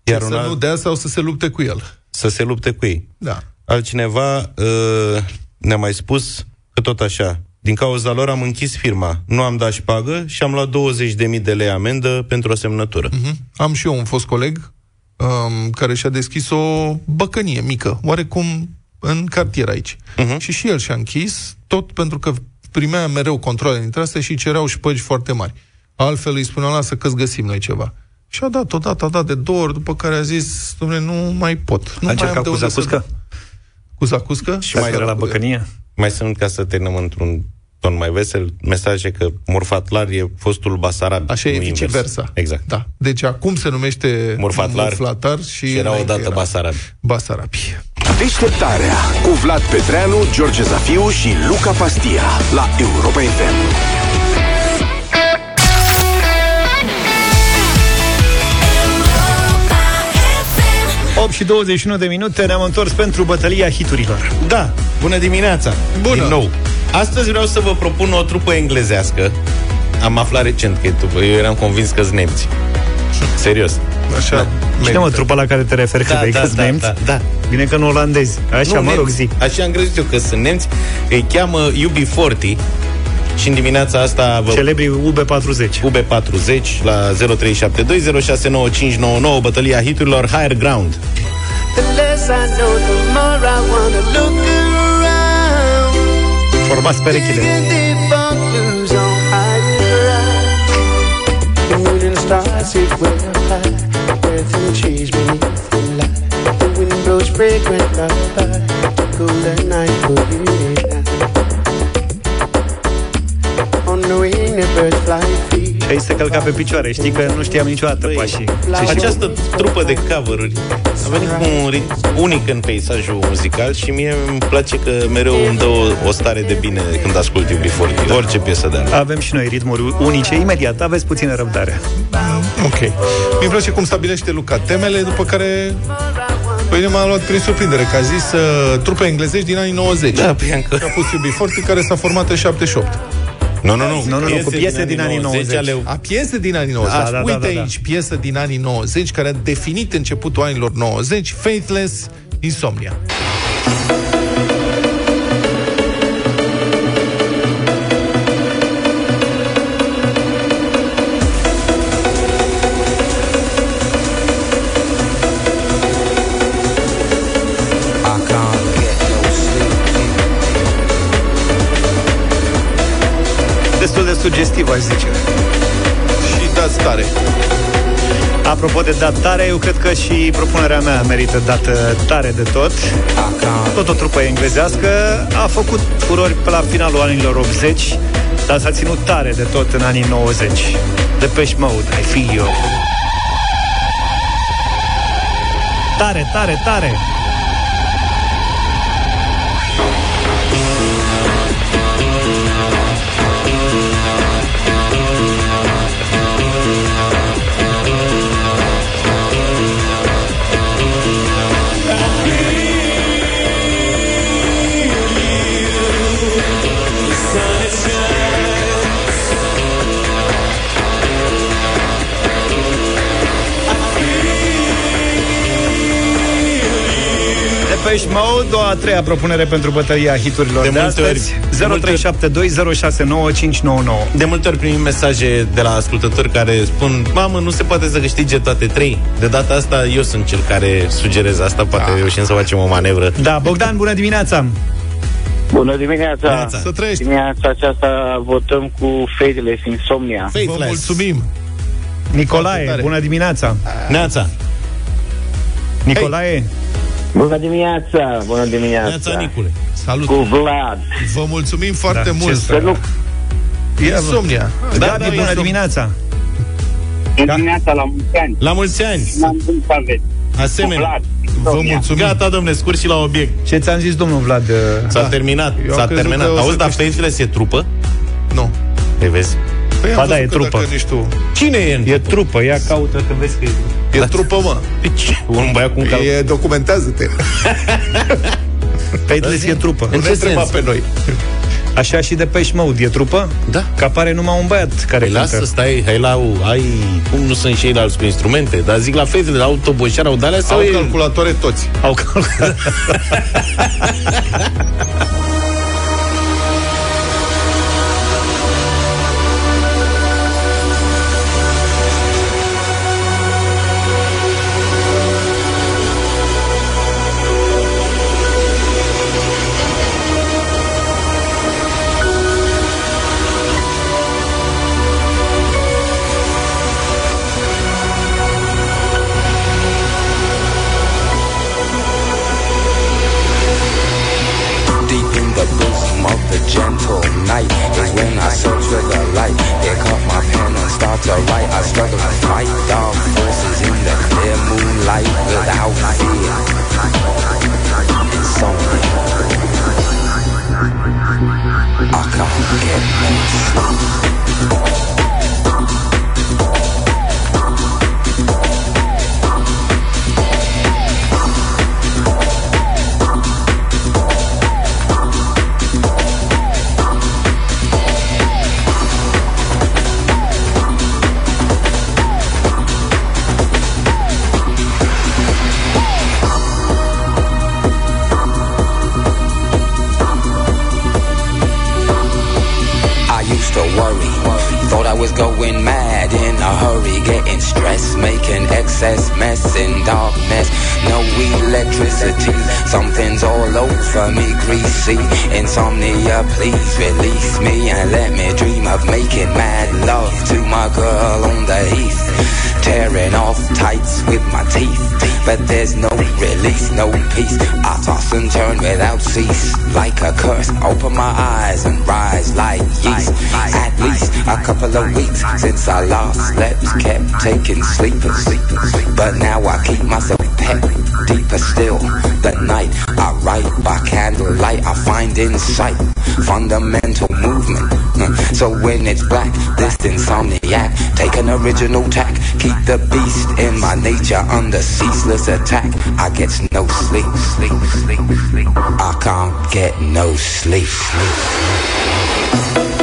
Iar să un alt, nu dea sau să se lupte cu el. să se lupte cu ei. Da. Altcineva uh, ne-a mai spus că tot așa, din cauza lor am închis firma, nu am dat șpagă și am luat 20.000 de lei amendă pentru o semnătură. Mhm. Am și eu un fost coleg um, care și-a deschis o băcănie mică, oarecum în cartier aici. Mhm. Și și el și-a închis, tot pentru că primea mereu controle dintre astea și cereau șpăgi foarte mari. Altfel îi spuneau, lasă că-ți găsim noi ceva. Și a dat odată, a dat de două ori, după care a zis, domnule, nu mai pot. Nu A mai am încercat de cu unde să zacuscă? Dau." Cu zacuscă? Și mai de la băcănie? Mai sunt, ca să terminăm într-un ton mai vesel, mesaje că Murfatlar e fostul Basarab. Așa e nu invers. viceversa. Exact. Da. Deci acum se numește Murfatlar. Murflatar și, Și era înainte odată Basarab. Basarabi. Deșteptarea cu Vlad Petreanu, George Zafiu și Luca Pastia la Europa FM. 8 și 21 de minute ne-am întors pentru bătălia hiturilor. Da, bună dimineața! Bună! Din nou. Astăzi vreau să vă propun o trupă englezească. Am aflat recent că e trupă. Eu eram convins că sunt nemți. Serios. Așa. Cine merită. mă, trupa la care te referi că Da, vei da, că da, nemți? da, da. Bine că nu olandezi. Așa, Nu, mă rog, nemți. zi. Așa am crezut eu că sunt nemți. Îi cheamă UB40 și în dimineața asta vă Celebrii UB40. UB40 la 0372069599 bătălia hiturilor Higher Ground. The less I know, the more I wanna look around. Formați perechile. Digging deep on blues on higher aici se călca pe picioare. Știi că nu știam niciodată Băi, pașii. Această trupă de cover a venit cu un rit- unic în peisajul muzical și mie îmi place că mereu îmi dă o, o stare de bine când ascult UB40, orice piesă de alea. Avem și noi ritmuri unice. Imediat, aveți puțină răbdare. Ok. Mi-e place cum stabilește Luca temele, după care Pe mine m-a luat prin surprindere, că a zis uh, trupe englezești din anii 90. Da, Bianca. A pus UB40, care s-a format în 78. Nu, nu, nu. Nu, nu, nu, cu piese din anii 90. ale... A piese din anii 90. Da, da, da, Uite da, da. aici, piesă din anii 90, care a definit începutul anilor 90, Faithless Insomnia. Sugestiv, aș zice. Și dați tare. Apropo de dat tare, eu cred că și propunerea mea merită dată tare de tot. I can't. Tot o trupă englezească a făcut furori pe la finalul anilor 80, dar s-a ținut tare de tot în anii 90. Depeche Mode, I feel you. Tare, tare, tare! Depeche Mode, o a treia propunere pentru bătălia hiturilor de, De multe ori- astăzi. de multe ori- 0372069599. De multe ori primim mesaje de la ascultători care spun Mamă, nu se poate să câștige toate trei De data asta eu sunt cel care sugerez asta Poate reușim să facem o manevră Da, Bogdan, bună dimineața! Bună dimineața! Dimineața. Să trăiești. Dimineața aceasta votăm cu Faithless Insomnia. Vă Faithless mulțumim. Nicolae, Foarte tare. bună dimineața! Neața Nicolae, Bună dimineața! Bună dimineața! Neața Nicule Salut. Cu Vlad. Vă mulțumim foarte Da, mult. ce să- Să nu... Insomnia. da, Gabi, bună insomnia. dimineața! Bună dimineața la mulți ani! La mulți ani N-am cum să aveți. Cu Asemenea Vlad. Vă Insomnia. mulțumim. Gata, domne, scurt și la obiect Ce ți-am zis, domnul Vlad? uh, S-a Da. terminat, Eu am s-a crezut terminat că o să Auzi, dar câștigi. Faithless e trupă? Nu. Te vezi? Păi am Ba da, văzut e că trupă. Dacă nici tu. Cine e în E trupă, ia caută că vezi că e E trupă, mă. Ce? Un băiat cu un cal... E, documentează-te. Faithless e trupă. În Nu ce ne întreba sens? pe noi. Așa și Depeche Mode e trupă? Da. Că apare numai un băiat care Păi lasă, cântă. stai, hai la... Ai, cum nu sunt și ei la alți cu instrumente? Dar zic la fetele, au toboșar, au de-alea sau Au e... calculatoare toți. Au calculat. when I search for the light. Pick up my pen and start to write. I struggle to fight dark forces in the clear moonlight without fear. Insomnia. I can't get no sleep. Please release me and let me dream of making mad love to my girl on the heath. tearing off tights with my teeth. But there's no release, no peace. I toss and turn without cease, like a curse. Open my eyes and rise like yeast. At least a couple of weeks since I last slept, kept taking sleepers. But now I keep myself pet deeper still. The night I write by candlelight, I find insight, fundamental movement. Uh, So when it's black, this insomniac, take an original tack, keep the beast in my nature under ceaseless attack. I get no sleep, sleep, sleep, sleep. I can't get no sleep. sleep. I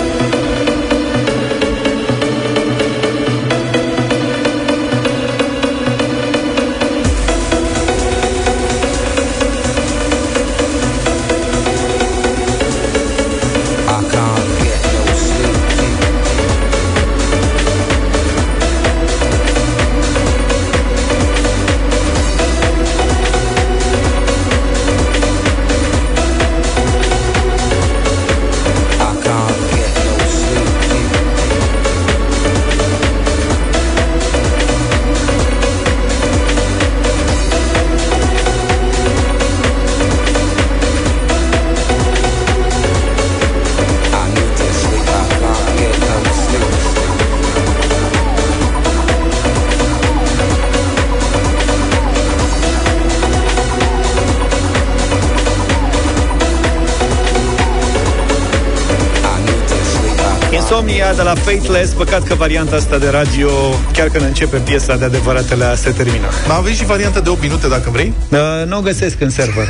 Insomnia de la Faithless Păcat că varianta asta de radio Chiar când începe piesa de adevăratele Se termină Mai aveți și varianta de 8 minute dacă vrei? uh, Nu o găsesc în server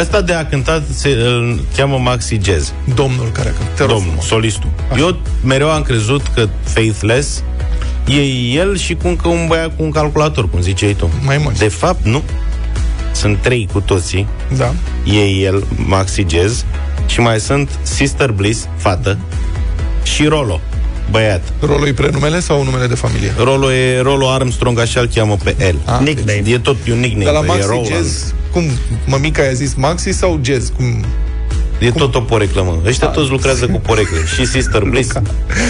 Ăsta de a cântat se îl cheamă Maxi Jazz. Domnul care a cântat. Te rog Domnul, frumos. solistul. Eu mereu am crezut că Faithless e el și cu încă un băiat cu un calculator, cum ziceai tu. Mai mulți. De fapt, nu. Sunt trei cu toții. Da. E el, Maxi Jazz, și mai sunt Sister Bliss, fată, și Rolo, băiat. Rolo e prenumele sau numele de familie? Rolo e Rolo Armstrong, așa îl cheamă pe el. Ah, Nickname. E tot un nickname. De la e Maxi Rolo Jazz, cum, mămica i-a zis Maxi sau Jazz? Cum? E tot o poreclă, mă. Ăștia toți lucrează cu porecle. Și Sister Bliss.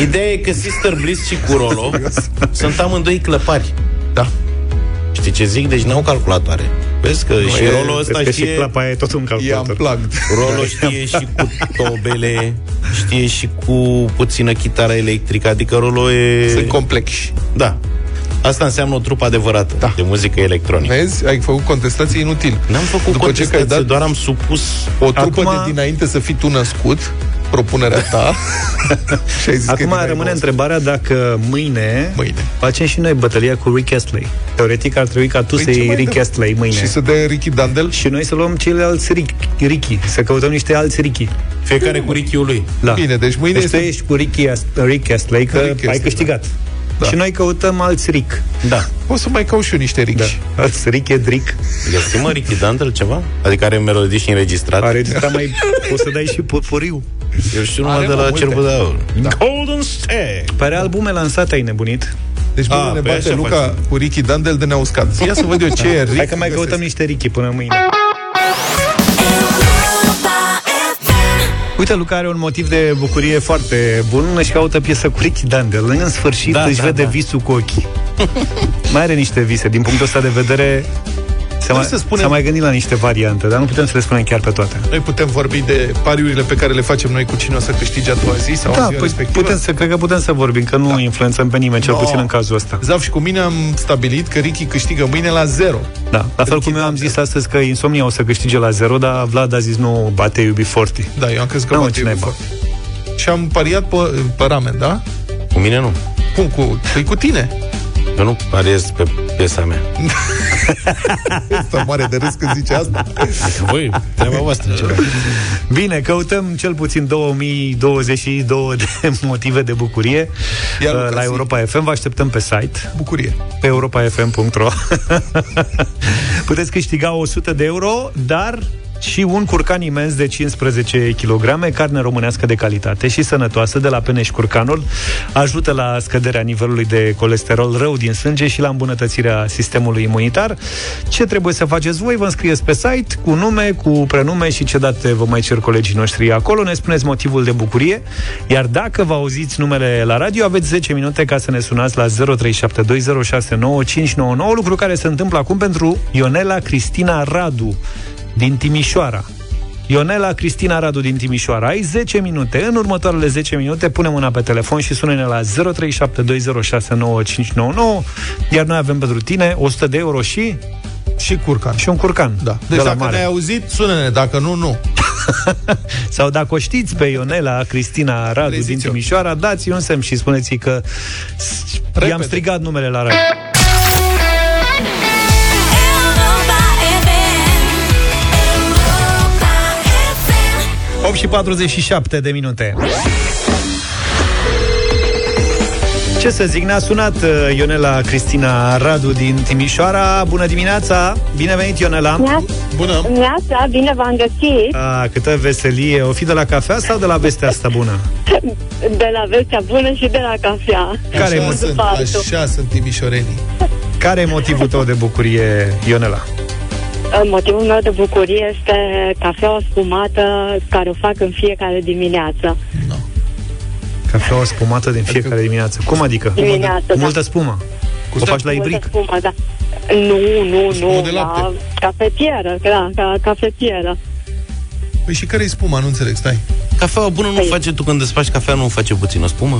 Ideea e că Sister Bliss și cu Rolo sunt amândoi clăpari. Da. Știi ce zic? Deci n-au calculatoare. Vezi că și e- Rolo ăsta Cred că și știe... clapa e tot un E calculator unplugged. Rolo știe și cu tobele, știe și cu puțină chitară electrică, adică Rolo e... Sunt complexi. Da. Asta înseamnă o trupă adevărată Da. de muzică electronică. Vezi? Ai făcut contestație inutil. N-am făcut După ce că ai contestație, dat doar am supus o trupă Acum- de dinainte să fii tu născut, propunerea ta, și ai zis că Acum din ai rămâne 19. întrebarea dacă mâine, Mâine. facem și noi bătălia cu Rick Astley. Teoretic ar trebui ca tu Păi să ce iei mai Rick dă? Astley mâine. Și să dea Ricky Dandel? Și noi să luăm ceilalți Rick, Ricky, să căutăm niște alți Ricky. fiecare cu richiul lui. Da. Bine, deci mâine deci tu este- ești cu Ricky Ast- Rick Astley, că Rick ai Astley, câștigat. Da. Și noi căutăm alți Rick. Da. O să mai caut și eu niște Ricky. Da. Alți Rick e Drick. Găsim mă Ricky Dandel ceva? Adică are melodii și înregistrat? Are registrat mai... Poți să dai și purpuriu. Eu știu numai Are, de mă, la multe. Cerbul de Aur. Da. Golden State. Pare albume lansate, ai nebunit. Deci mâine Ah, ne pe bate așa Luca facem. cu Ricky Dandel de neuscat. Ia să văd eu ce e Rick. Hai că mai găsesc. căutăm niște Ricky până mâine. Europa FM. Uite, Luca are un motiv de bucurie foarte bun Își caută piesă cu Ricky Dandel În sfârșit Da, își da, vede da. visul cu ochii Mai are niște vise Din punctul ăsta de vedere S-a mai, să spunem- s-a mai gândit la niște variante Dar nu putem să le spunem chiar pe toate Noi putem vorbi de pariurile pe care le facem noi cu cine o să câștige a doua zi sau Da, în ziua păi respectivă. putem să, cred că putem să vorbim Că nu Da. influențăm pe nimeni, cel No. puțin în cazul ăsta Zaf și cu mine am stabilit că Ricky câștigă mâine la 0. Da, la fel Ricky cum eu am Dandel. zis astăzi că Insomnia o să câștige la 0 Dar Vlad a zis nu bate iubi forti Da, eu am crezut că Nu, bate ce naiba. foarte. Și am pariat pe, pe ramen, da? Cu mine nu. Cum? Cu, păi cu tine. Eu nu pariez pe piesa mea. Asta mare de râs când zice asta. Voi, treaba voastră. Ce Bine, căutăm cel puțin 2022 de motive de bucurie Iar uh, Luca, la zi. Europa FM. Vă așteptăm pe site Bucurie. pe europafm.ro Puteți câștiga 100 de euro, dar și un curcan imens de 15 kg, carne românească de calitate și sănătoasă de la Peneș Curcanul, ajută la scăderea nivelului de colesterol rău din sânge și la îmbunătățirea sistemului imunitar. Ce trebuie să faceți voi? Vă înscrieți pe site cu nume, cu prenume și ce date vă mai cer colegii noștri acolo. Ne spuneți motivul de bucurie, iar dacă vă auziți numele la radio, aveți 10 minute ca să ne sunați la 0372069599, lucru care se întâmplă acum pentru Ionela Cristina Radu din Timișoara. Ionela Cristina Radu din Timișoara. Ai 10 minute. În următoarele 10 minute pune mâna pe telefon și sună-ne la 0372069599 iar noi avem pentru tine 100 de euro și Și curcan. și un curcan. Da. de Deci la dacă mare. ne-ai auzit, sună-ne. Dacă nu, nu. Sau dacă o știți pe Ionela Cristina Radu din Preziți-o. Timișoara, dați un semn și spuneți că s- i-am Repede. strigat numele la radio. 8 și 47 de minute. Ce să zic, ne-a sunat uh, Ionela Cristina Radu din Timișoara. Bună dimineața! Bine venit, Ionela! Bună. Neața, bine v-am găsit A, câtă veselie! O fi de la cafea sau de la vestea asta bună? de la vestea bună și de la cafea. Care e Așa motiv- sunt, după altul. așa sunt timișorenii. Care e motivul tău de bucurie, Ionela? Motivul meu de bucurie este cafeaua spumată care o fac în fiecare dimineață. No. Cafeaua spumată din fiecare dimineață. Cum adică? Dimineață, Cu da. multă spumă. o faci la Multă ibric? Spumă, da. Nu, nu, spumă nu, de la lapte. cafetieră, da, ca cafetieră. Păi și care-i spuma? Nu înțeleg, stai. Cafeaua bună nu Păi- face tu când desfaci cafea, nu face puțină spumă?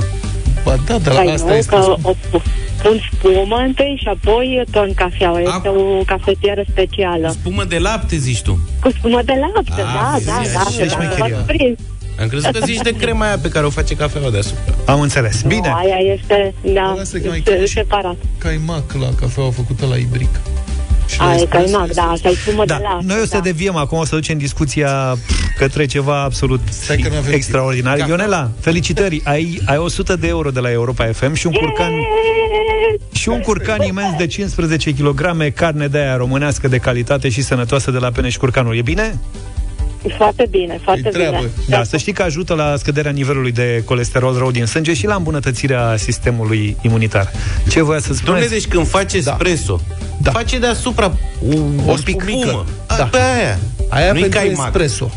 Ba da, dar Păi la asta nu, este că spuma. o pu- pun spumă întâi și apoi torn cafeaua. Este Acum- o cafetieră specială. Spumă de lapte, zici tu. Cu spumă de lapte, Ah, da, da, vezi, da. așa e da, șmecheria. v-ați prins. Am crezut că zici de crema aia pe care o face cafeaua deasupra. Am înțeles. Bine. Nu, aia este, da, Lasă că mai este chiar și- separat. Caimac la cafeaua făcută la ibric. Și la Aia e espresso caimac, este- da, asta e spumă Da, de lapte. noi o să da. deviem acum, o să ducem discuția pf, către ceva absolut Stai că nu avem extraordinar. timp. Ionela, felicitări! Ai, ai 100 de euro de la Europa FM și un curcan și un curcan imens de 15 kg carne de aia românească de calitate și sănătoasă de la Peneș Curcanul. E bine? Foarte bine, foarte treabă. bine. Da, să știi că ajută la scăderea nivelului de colesterol rău din sânge și la îmbunătățirea sistemului imunitar. Ce voia să Dom'le, spuneți? deci când face espresso, Da. face deasupra un, O o spumică. spumă. Da. Da. Pe aia. Aia Nu-i pentru caimac. espresso.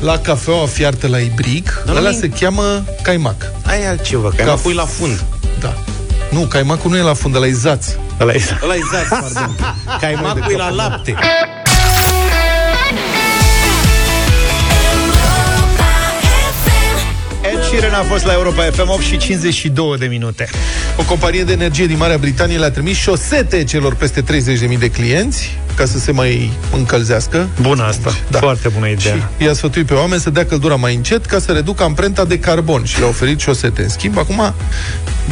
La cafeaua fiartă la ibric, Dar ăla nu-i- se cheamă caimac. Aia e altceva, că Ca- Ca... pui la fund. Da. Nu, caimacul nu e la fund, ăla e zaț. Ăla e- Ăla e zaț, pardon. Caimacul e la lapte. Sheeran a fost la Europa FM 8 și 52 de minute. O companie de energie din Marea Britanie le-a trimis șosete celor peste 30.000 de clienți ca să se mai încălzească. Bună asta, Da. da. foarte bună idee. Și i-a sfătuit pe oameni să dea căldura mai încet ca să reducă amprenta de carbon și le-a oferit șosete. În schimb, acum,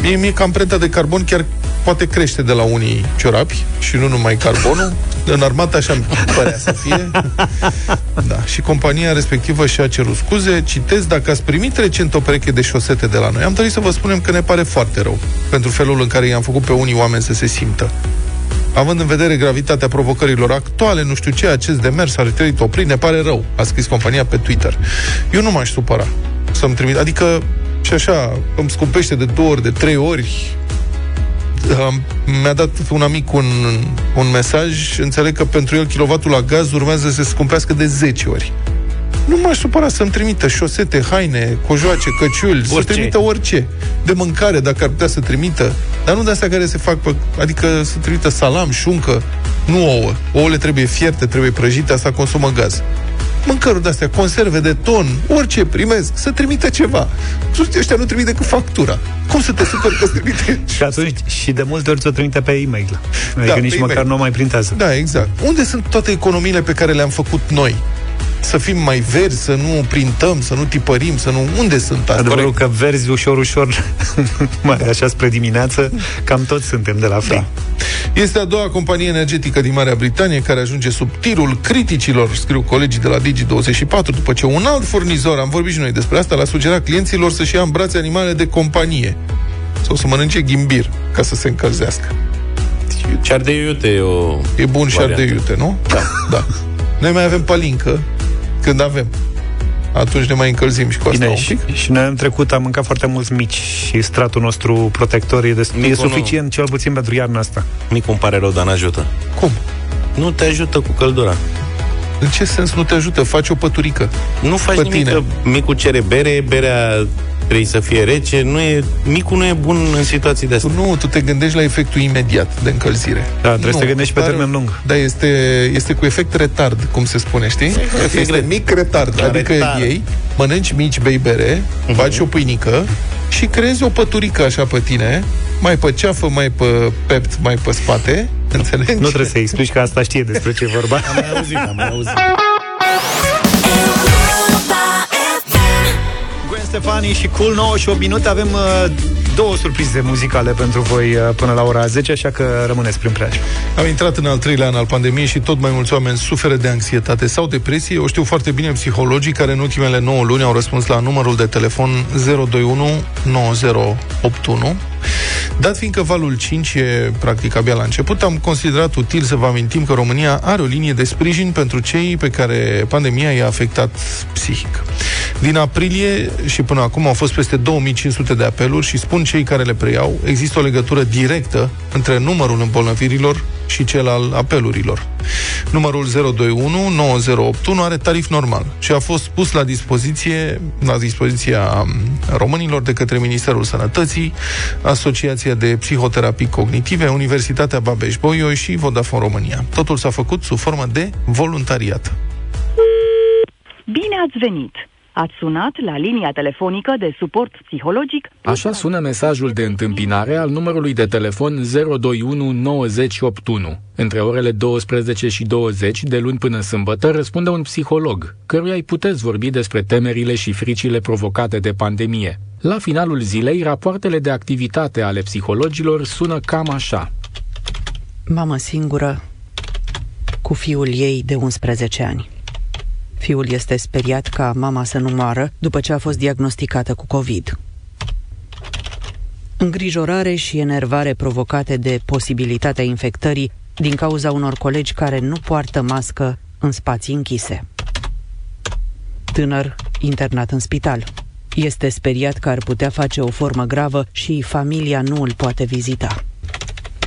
mie, mie că amprenta de carbon chiar poate crește de la unii ciorapi și nu numai carbonul. În armată așa îmi părea să fie. Da. Și compania respectivă și-a cerut scuze. Citez, dacă ați primit recent o pereche de șosete de la noi, am dorit să vă spunem că ne pare foarte rău pentru felul în care i-am făcut pe unii oameni să se simtă. Având în vedere gravitatea provocărilor actuale, nu știu ce, acest demers ar trebui oprit, ne pare rău, a scris compania pe Twitter. Eu nu m-aș supăra să-mi trimit, adică și așa, îmi scumpește de două ori, de trei ori. Am- Mi-a dat un amic un, un mesaj, înțeleg că pentru el kilovatul la gaz urmează să se scumpească de 10 ori. Nu m-aș supăra să-mi trimită șosete, haine, cojoace, căciuli, să Orice. trimită orice. De mâncare, dacă ar putea să trimită. Dar nu de astea care se fac, pe, adică să trimită salam, șuncă, nu ouă. Ouăle trebuie fierte, trebuie prăjite, asta consumă gaz. Mâncăruri de-astea, conserve de ton, orice primesc, să trimită ceva. Ăștia nu trimit decât factura. Cum să te superi că îți trimite Și atunci, și de multe ori ți-o trimite pe e-mail. Adică Da, pe nici e-mail. măcar nu o mai printează. Da, exact. Unde sunt toate economiile pe care le-am făcut noi? Să fim mai verzi, să nu printăm, să nu tipărim, să nu... Unde sunt astea? Adevărul că verzi ușor, ușor, mai așa spre dimineață, cam toți suntem de la fel. Da. Este a doua companie energetică din Marea Britanie care ajunge sub tirul criticilor, scriu colegii de la Digi24, după ce un alt furnizor, am vorbit și noi despre asta, l-a sugerat clienților să-și ia în brațe animale de companie sau să mănânce ghimbir ca să se încălzească. Cear de iute e o... E bun și variantă. de iute, nu? Da. da. Noi mai avem palincă, Când avem. Atunci ne mai încălzim și cu asta Bine, un și, pic. și noi am trecut, am mâncat foarte mulți mici și stratul nostru protector e, destul, e Micul nu. suficient cel puțin pentru iarna asta. Micu, îmi pare rău, dar n-ajută. Cum? Nu te ajută cu căldura. În ce sens nu te ajută? Faci o păturică. Nu faci Pe nimic, tine. că micul cere bere, berea trebuie să fie rece, nu e, micul nu e bun în situații de Tu astea. nu, tu te gândești la efectul imediat de încălzire. Da, trebuie nu, să te gândești pe dar- termen lung. Da, este, este cu efect retard, cum se spune, știi? Efect este retard. mic retard. Da, adică retard. ei mănânci mici bei bere, Mhm. faci o pâinică și creezi o păturică așa pe tine, mai pe ceafă, mai pe pept, mai pe spate, înțelegi? Nu trebuie să-i explici că asta știe despre ce e vorba. Am mai auzit, am mai auzit. Stefani și Cool 9 și 8 minute Avem uh, două surprize muzicale pentru voi uh, până la ora 10 Așa că rămâneți prin preajmă Am intrat în al treilea an al pandemiei și tot mai mulți oameni suferă de anxietate sau depresie. O știu foarte bine psihologii care în ultimele 9 luni au răspuns la numărul de telefon 021 9081. Dat fiindcă valul 5 e practic abia la început, am considerat util să vă amintim că România are o linie de sprijin pentru cei pe care pandemia i-a afectat psihic. Din aprilie și până acum au fost peste 2500 de apeluri și spun cei care le preiau, există o legătură directă între numărul îmbolnăvirilor și cel al apelurilor. Numărul 021 9081 are tarif normal și a fost pus la dispoziție la dispoziția românilor de către Ministerul Sănătății, Asociația de Psihoterapii Cognitive, Universitatea Babeș-Bolyai și Vodafone România. Totul s-a făcut sub formă de voluntariat. Bine ați venit! Ați sunat la linia telefonică de suport psihologic Așa sună mesajul de întâmpinare al numărului de telefon 021 9081. Între orele 12 și 20, de luni până sâmbătă, răspunde un psiholog, căruia îi puteți vorbi despre temerile și fricile provocate de pandemie. La finalul zilei, rapoartele de activitate ale psihologilor sună cam așa. Mamă singură cu fiul ei de 11 ani. Fiul este speriat ca mama să nu moară după ce a fost diagnosticată cu COVID. Îngrijorare și enervare provocate de posibilitatea infectării din cauza unor colegi care nu poartă mască în spații închise. Tânăr internat în spital. Este speriat că ar putea face o formă gravă și familia nu îl poate vizita.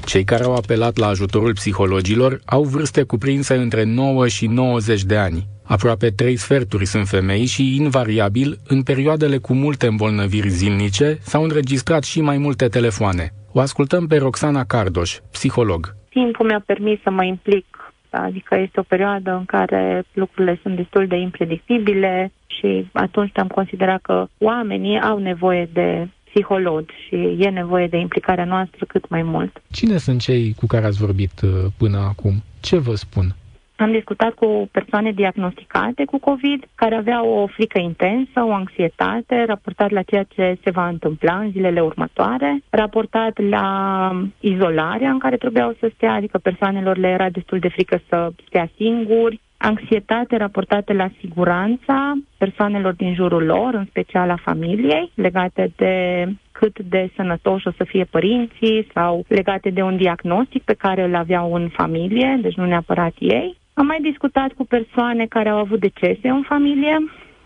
Cei care au apelat la ajutorul psihologilor au vârste cuprinse între 9 și 90 de ani. Aproape trei sferturi sunt femei și, invariabil, în perioadele cu multe îmbolnăviri zilnice, s-au înregistrat și mai multe telefoane. O ascultăm pe Roxana Cardoș, psiholog. timpul mi-a permis să mă implic. Adică este o perioadă în care lucrurile sunt destul de impredictibile și atunci am considerat că oamenii au nevoie de psihologi și e nevoie de implicarea noastră cât mai mult. Cine sunt cei cu care ați vorbit uh, până acum? Ce vă spun? Am discutat cu persoane diagnosticate cu COVID care aveau o frică intensă, o anxietate, raportat la ceea ce se va întâmpla în zilele următoare, raportat la izolarea în care trebuiau să stea, adică persoanelor le era destul de frică să stea singuri, anxietate raportată la siguranța persoanelor din jurul lor, în special a familiei, legate de cât de sănătoși o să fie părinții sau legate de un diagnostic pe care îl aveau în familie, deci nu neapărat ei. Am mai discutat cu persoane care au avut decese în familie,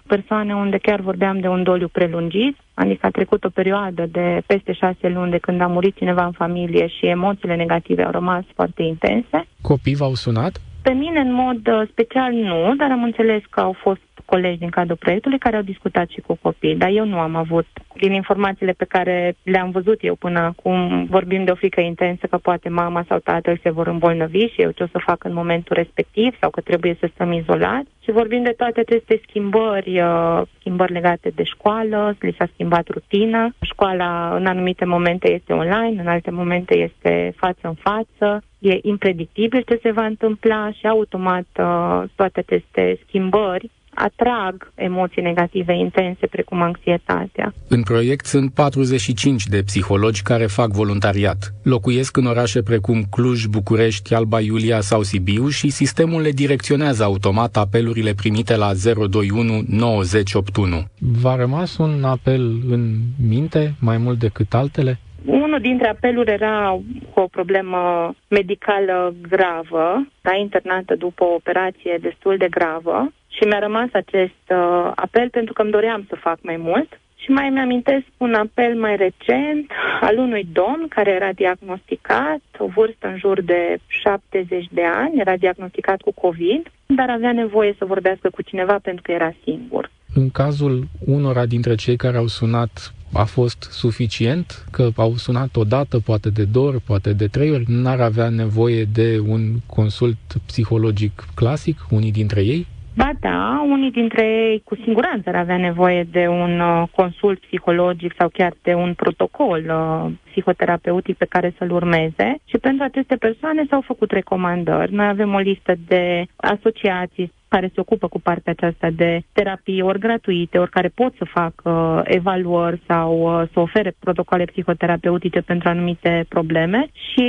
persoane unde chiar vorbeam de un doliu prelungit, adică a trecut o perioadă de peste șase luni de când a murit cineva în familie și emoțiile negative au rămas foarte intense. Copii v-au sunat? Pe mine, în mod uh, special, nu, dar am înțeles că au fost colegi din cadrul proiectului care au discutat și cu copii, dar eu nu am avut. Din informațiile pe care le-am văzut eu până acum, vorbim de o frică intensă că poate mama sau tatăl se vor îmbolnăvi și eu ce o să fac în momentul respectiv sau că trebuie să stăm izolați. Și vorbim de toate aceste schimbări, uh, schimbări legate de școală, li s-a schimbat rutina. Școala în anumite momente este online, în alte momente este față în față. E impredictibil ce se va întâmpla și automat uh, toate aceste schimbări atrag emoții negative intense precum anxietatea. În proiect sunt 45 de psihologi care fac voluntariat. Locuiesc în orașe precum Cluj, București, Alba Iulia sau Sibiu și sistemul le direcționează automat apelurile primite la 021 9081. V-a rămas un apel în minte mai mult decât altele? Unul dintre apeluri era cu o problemă medicală gravă, da, internată după o operație destul de gravă Și mi-a rămas acest uh, apel pentru că îmi doream să fac mai mult. Și mai mi-amintesc un apel mai recent al unui domn care era diagnosticat, o vârstă în jur de 70 de ani, era diagnosticat cu COVID, dar avea nevoie să vorbească cu cineva pentru că era singur. În cazul unora dintre cei care au sunat, a fost suficient că au sunat o dată, poate de două ori, poate de trei ori, n-ar avea nevoie de un consult psihologic clasic, unii dintre ei? Ba da, unii dintre ei cu siguranță ar avea nevoie de un uh, consult psihologic sau chiar de un protocol uh, psihoterapeutic pe care să-l urmeze și pentru aceste persoane s-au făcut recomandări. Noi avem o listă de asociații care se ocupă cu partea aceasta de terapie, ori gratuite, ori care pot să facă uh, evaluări sau uh, să ofere protocoale psihoterapeutice pentru anumite probleme și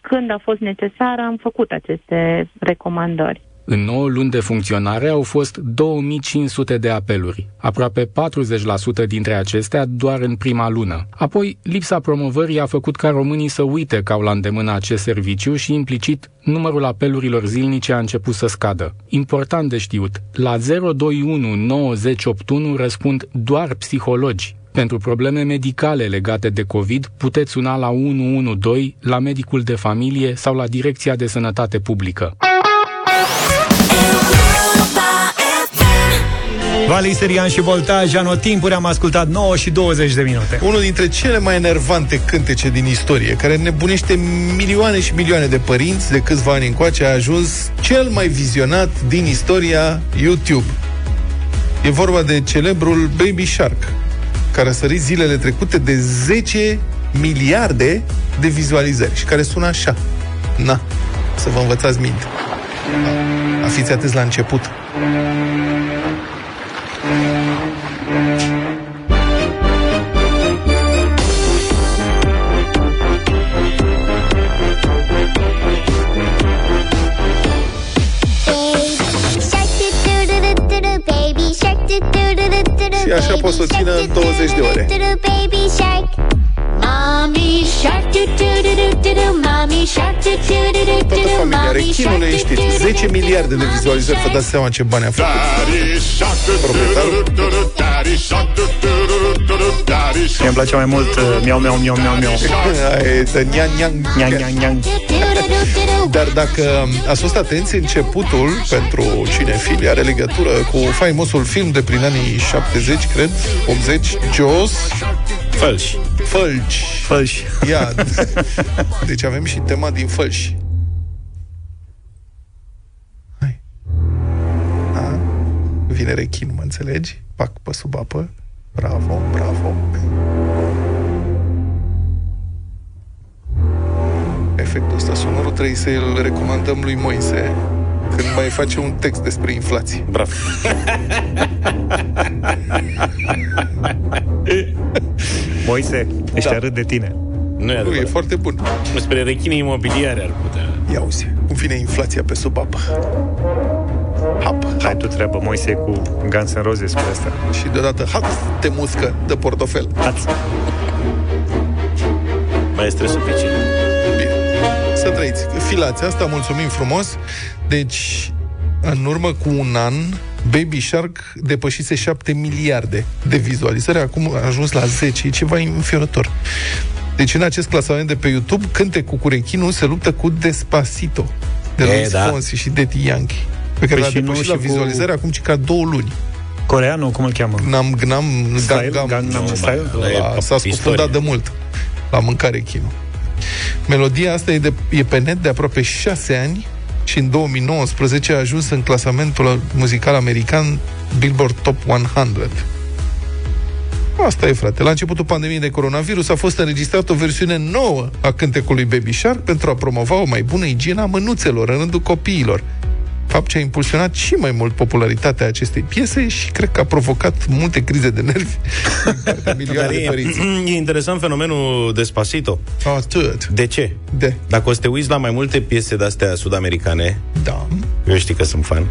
când a fost necesar am făcut aceste recomandări. În 9 luni de funcționare au fost 2500 de apeluri, aproape 40% dintre acestea doar în prima lună. Apoi, lipsa promovării a făcut ca românii să uite că au la îndemână acest serviciu și implicit numărul apelurilor zilnice a început să scadă. Important de știut, la 021 9081 răspund doar psihologi. Pentru probleme medicale legate de COVID, puteți suna la 112, la medicul de familie sau la Direcția de Sănătate Publică. Vali Serian și Voltaj, anotimpuri, am ascultat 9 și 20 de minute. Unul dintre cele mai enervante cântece din istorie, care nebunește milioane și milioane de părinți de câțiva ani încoace, a ajuns cel mai vizionat din istoria YouTube. E vorba de celebrul Baby Shark, care a sărit zilele trecute de 10 miliarde de vizualizări și care sună așa. Na, să vă învățați minte. A fiți atenți la început. Și așa pot să o țină în 20 de ore. Mommy shark do do do do do do mommy shark do do do do do Toată do familia mommy rechinului, shark do știți, do do 10 miliarde de vizualizări, vă dați seama ce bani a făcut. Proprietarul. Mie îmi place mai mult uh, miau, miau, miau, miau, miau. Aia e de nian, nian. Niang, niang, niang. Dar dacă ați fost atenți, începutul pentru cinefili are legătură cu faimosul film de prin anii 70, cred, 80, Jaws, Fălși. Fălci. Fălși. Ia. Deci avem și tema din Fălși. Hai. A? Vine rechin, mă înțelegi? Pac pe sub apă. Bravo, bravo. Efectul ăsta sonorul trebuie să îl recomandăm lui Moise când mai face un text despre inflație. Bravo. Moise, ăștia râd de tine. Nu e Nu, e adevărat. foarte bun. Despre rechine imobiliare ar putea. Ia uzi, cum vine inflația pe sub apă. Hap, Hai tu treabă, Moise, cu Guns N' Roses cu asta. Și deodată, haț, te muscă de portofel. Ați. Mai este suficient. Bine. Să trăiți. Filați asta, mulțumim frumos. Deci, în urmă cu un an, Baby Shark depășise 7 miliarde de vizualizări, acum a ajuns la 10, e ceva înfiorător. Deci în acest clasament de pe YouTube, Cântecul cu rechinul se luptă cu Despacito de E, Luis da. Fonsi și Daddy Yankee pe care Păi l-a și nu depășit și la cu- vizualizări acum ci ca două luni. Coreanul, cum îl cheamă? Nam, gnam, Style? gam, gam, Gangnam nu, Style? ăla Ăla e S-a istorie. scufundat de mult la mâncare chinul. Melodia asta e, de, e pe net de aproape șase ani și în 2019 a ajuns în clasamentul muzical american Billboard Top 100. Asta e, frate. La începutul pandemiei de coronavirus a fost înregistrată o versiune nouă a cântecului Baby Shark pentru a promova o mai bună igienă a mânuțelor în rândul copiilor. Fapt ce a impulsionat și mai mult popularitatea acestei piese și cred că a provocat multe crize de nervi din partea Dar milioane de e, părinți. e interesant fenomenul Despacito. Atât. De ce? De. Dacă o să te uiți la mai multe piese de-astea sud-americane, Da. eu știi că sunt fan,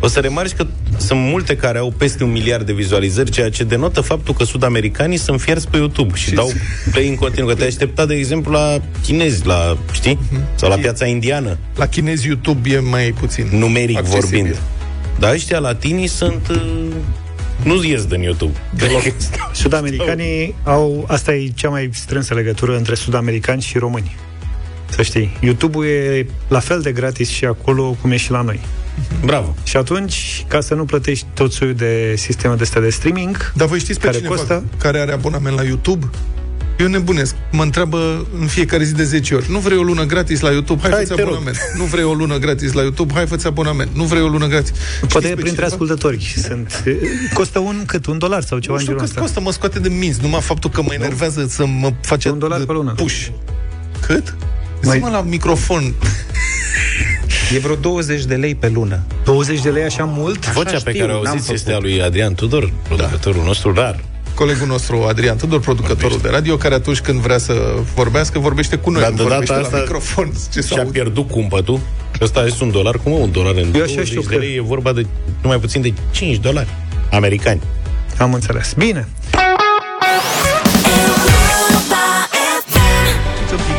o să remarci că sunt multe care au peste un miliard de vizualizări, ceea ce denotă faptul că sud-americanii sunt fierți pe YouTube și Și- dau play în continuu. Că te aștepta, de exemplu, la chinezi, la, știi? Sau la piața indiană, La chinezi YouTube e mai puțin numeric accesibil. vorbind. Dar ăștia latinii sunt... Uh, nu ies din YouTube. Deloc. Sud-americanii au... Asta e cea mai strânsă legătură între sud-americani și români. Să știi. YouTube-ul e la fel de gratis și acolo cum e și la noi. Bravo. Și atunci, ca să nu plătești tot soiul de sisteme de astea de streaming, Dar voi știți pe care cineva costă... care are abonament la YouTube? Eu nebunesc. Mă întreabă în fiecare zi de 10 ori. Nu vrei o lună gratis la YouTube? Hai, Hai, fă te rog. abonament. Nu vrei o lună gratis la YouTube? Hai, fă abonament. Nu vrei o lună gratis. Poate Știți pe printre cineva? ascultători sunt. e, Costă un cât? Un dolar sau ceva Nu în știu genul cât ăsta? costă, mă scoate de minți. Numai faptul că mă enervează să mă face Un dolar pe lună. push. Cât? Mai- Zi-mă la microfon. E vreo 20 de lei pe lună. 20 de lei așa mult? Vocea pe știu, care o n-am auziți făcut. este a lui Adrian Tudor, producătorul nostru rar. Colegul nostru, Adrian Tudor, producătorul de radio, care atunci când vrea să vorbească, vorbește cu noi. Dar nu de vorbește data la asta microfon. Ce să și-a aud? pierdut cumpătul. Ăsta este un dolar, cum mă, un dolar în Eu așa 20 știu de că- lei, e vorba de numai puțin de 5 dolari americani. Am înțeles. Bine.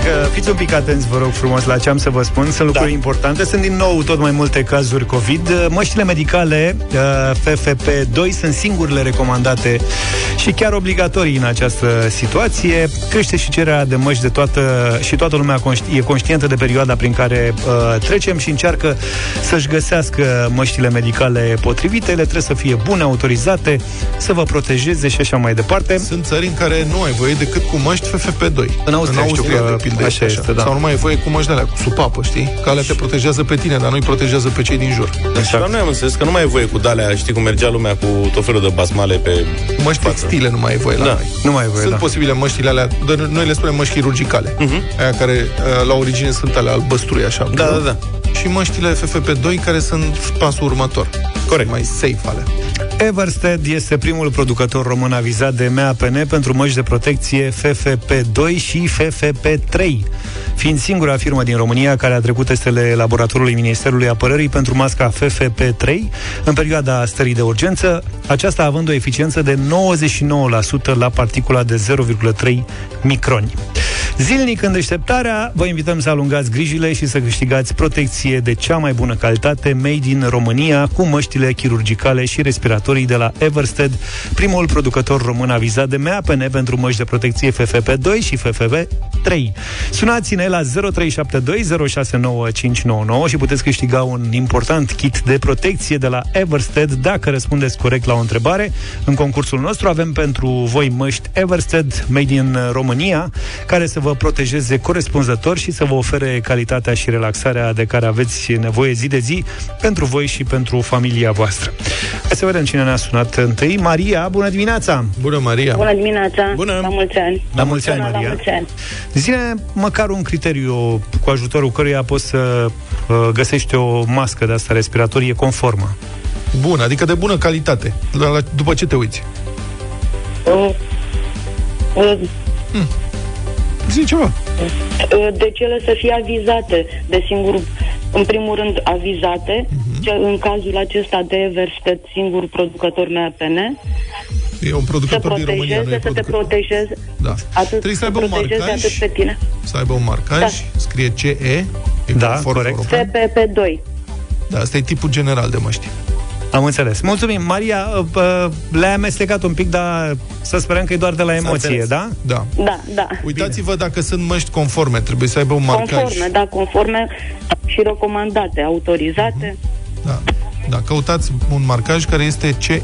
Fiți un, pic, uh, fiți un pic atenți, vă rog frumos, la ce am să vă spun. Sunt lucruri importante. Sunt din nou tot mai multe cazuri COVID. Uh, Măștile medicale uh, FFP2 sunt singurile recomandate și chiar obligatorii în această situație. Crește și cererea de măști de toată și toată lumea conști- e conștientă de perioada prin care uh, trecem și încearcă să-și găsească măștile medicale potrivite. Ele trebuie să fie bune, autorizate, să vă protejeze și așa mai departe. Sunt țări în care nu ai voie decât cu măști FFP2. În Austria știu că de pildă, așa este, da. Sau nu mai ai voie cu măști de alea, cu supapă, știi? Că alea te protejează pe tine, dar nu îi protejează pe cei din jur. Exact. Dar noi am înțeles că nu mai e voie cu dalea, știi cum mergea lumea cu tot felul de basmale pe Măști textile nu mai ai voie la Da. noi. Nu mai e voie, Sunt da. posibile măștile alea, dar noi le spunem măști chirurgicale. Mhm. Aia care uh, la origine sunt alea albăstrui așa. Da, da, da. Și măștile FFP2 care sunt pasul următor. Corect. Mai safe alea. Eversted este primul producător român avizat de MAPN pentru măști de protecție FFP2 și FFP3, fiind singura firmă din România care a trecut testele laboratorului Ministerului Apărării pentru masca FFP3 în perioada stării de urgență, aceasta având o eficiență de 99% la particula de 0,3 microni. Zilnic în deșteptarea, vă invităm să alungați grijile și să câștigați protecție de cea mai bună calitate made in România cu măștile chirurgicale și respiratorii de la Eversted, primul producător român avizat de MAPN pentru măști de protecție FFP2 și FFP3. Sunați-ne la 0372069599 și puteți câștiga un important kit de protecție de la Eversted dacă răspundeți corect la o întrebare. În concursul nostru avem pentru voi măști Eversted made in România, care să vă protejeze corespunzător și să vă ofere calitatea și relaxarea de care aveți nevoie zi de zi pentru voi și pentru familia voastră. Hai să vedem cine ne-a sunat întâi. Maria, bună dimineața! Bună, Maria! Bună dimineața! Bună! La mulți ani! La mulți ani, Bună, Maria. La mulți ani! Zine măcar un criteriu cu ajutorul căruia poți să uh, găsești o mască de asta respiratorie conformă. Bun, adică de bună calitate. La, la, după ce te uiți? Uh, uh, Zi ceva. uh, Deci ele să fie avizate, de singur, în primul rând avizate, Mhm. ce în cazul acesta de Eversted, singur producător MAPN, E un să producător din România, nu e protejeze, să te producător. protejeze, Da. atât Trebuie să aibă un protejeze marcaj. atât pe tine. Să aibă un marcaj, Da. scrie CE, e Da, conform corect. european. FPP2. Da, asta e tipul general de măști. Am înțeles. Mulțumim, Maria. uh, uh, Le-ai amestecat un pic, dar să sperăm că e doar de la emoție, înțeles. da? Da. Da, da. Uitați-vă dacă sunt măști conforme, trebuie să aibă un marcaj. Conforme, da, conforme și recomandate, autorizate. Da. Da, căutați un marcaj care este CE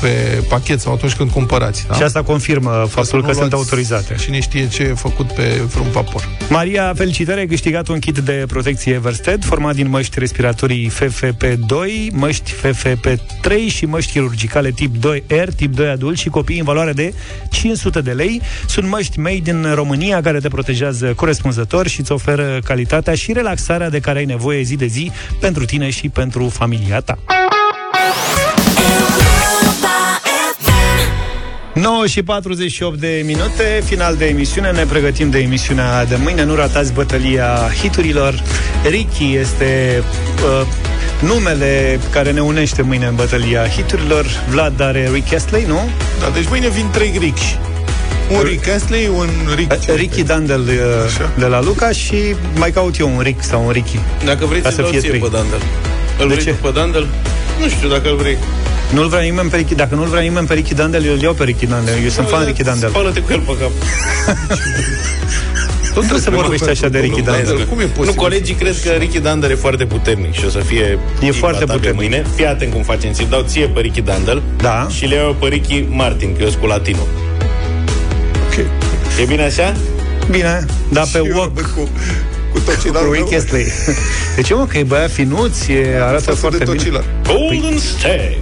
pe pachet sau atunci când cumpărați. Da? Și asta confirmă faptul nu că sunt luați autorizate. Cine știe ce e făcut pe vreun vapor. Maria, felicitări, ai câștigat un kit de protecție Eversted format din măști respiratorii FFP2, măști FFP3 și măști chirurgicale tip 2R, tip 2 adult și copii în valoare de 500 de lei. Sunt măști made in România care te protejează corespunzător și îți oferă calitatea și relaxarea de care ai nevoie zi de zi pentru tine și pentru familia ta. 9 și 48 de minute, final de emisiune, ne pregătim de emisiunea de mâine, nu ratați bătălia hiturilor. Ricky este uh, numele care ne unește mâine în bătălia hiturilor. Vlad are Rick Astley, nu? Da, deci mâine vin trei Ricci. Un Rick Astley, un Rick... Uh, Ricky Dandel uh, de la Luca și mai caut eu un Rick sau un Ricky. Dacă vreți Ca să să fie ție trei. pe Dandel. Îl De vrei ce? tu pe Dandel? Nu știu dacă îl vrei. Nu-l vrea nimeni pe Ricky, dacă nu-l vrea nimeni pe Ricky Dandel, eu îl iau pe Ricky Dandel. Eu sunt fan Ricky Dandel. Spală-te cu el pe cap. Tot trebuie să vorbești așa de Ricky Dandel. Cum e Nu, posibil? colegii cred că Ricky Dandel e foarte puternic și o să fie E foarte imbatabil puternic. mâine. Fii atent cum facem. Ți-l dau ție pe Ricky Dandel Da. și le iau eu pe Ricky Martin, că eu sunt cu latino. Ok. E bine așa? Bine, dar pe Și eu walk vorbesc cu, cu tocilar. cu Rick Astley. De ce, mă, că e băiat finuț, e, arată Față foarte de bine. tocilar. Golden Stag.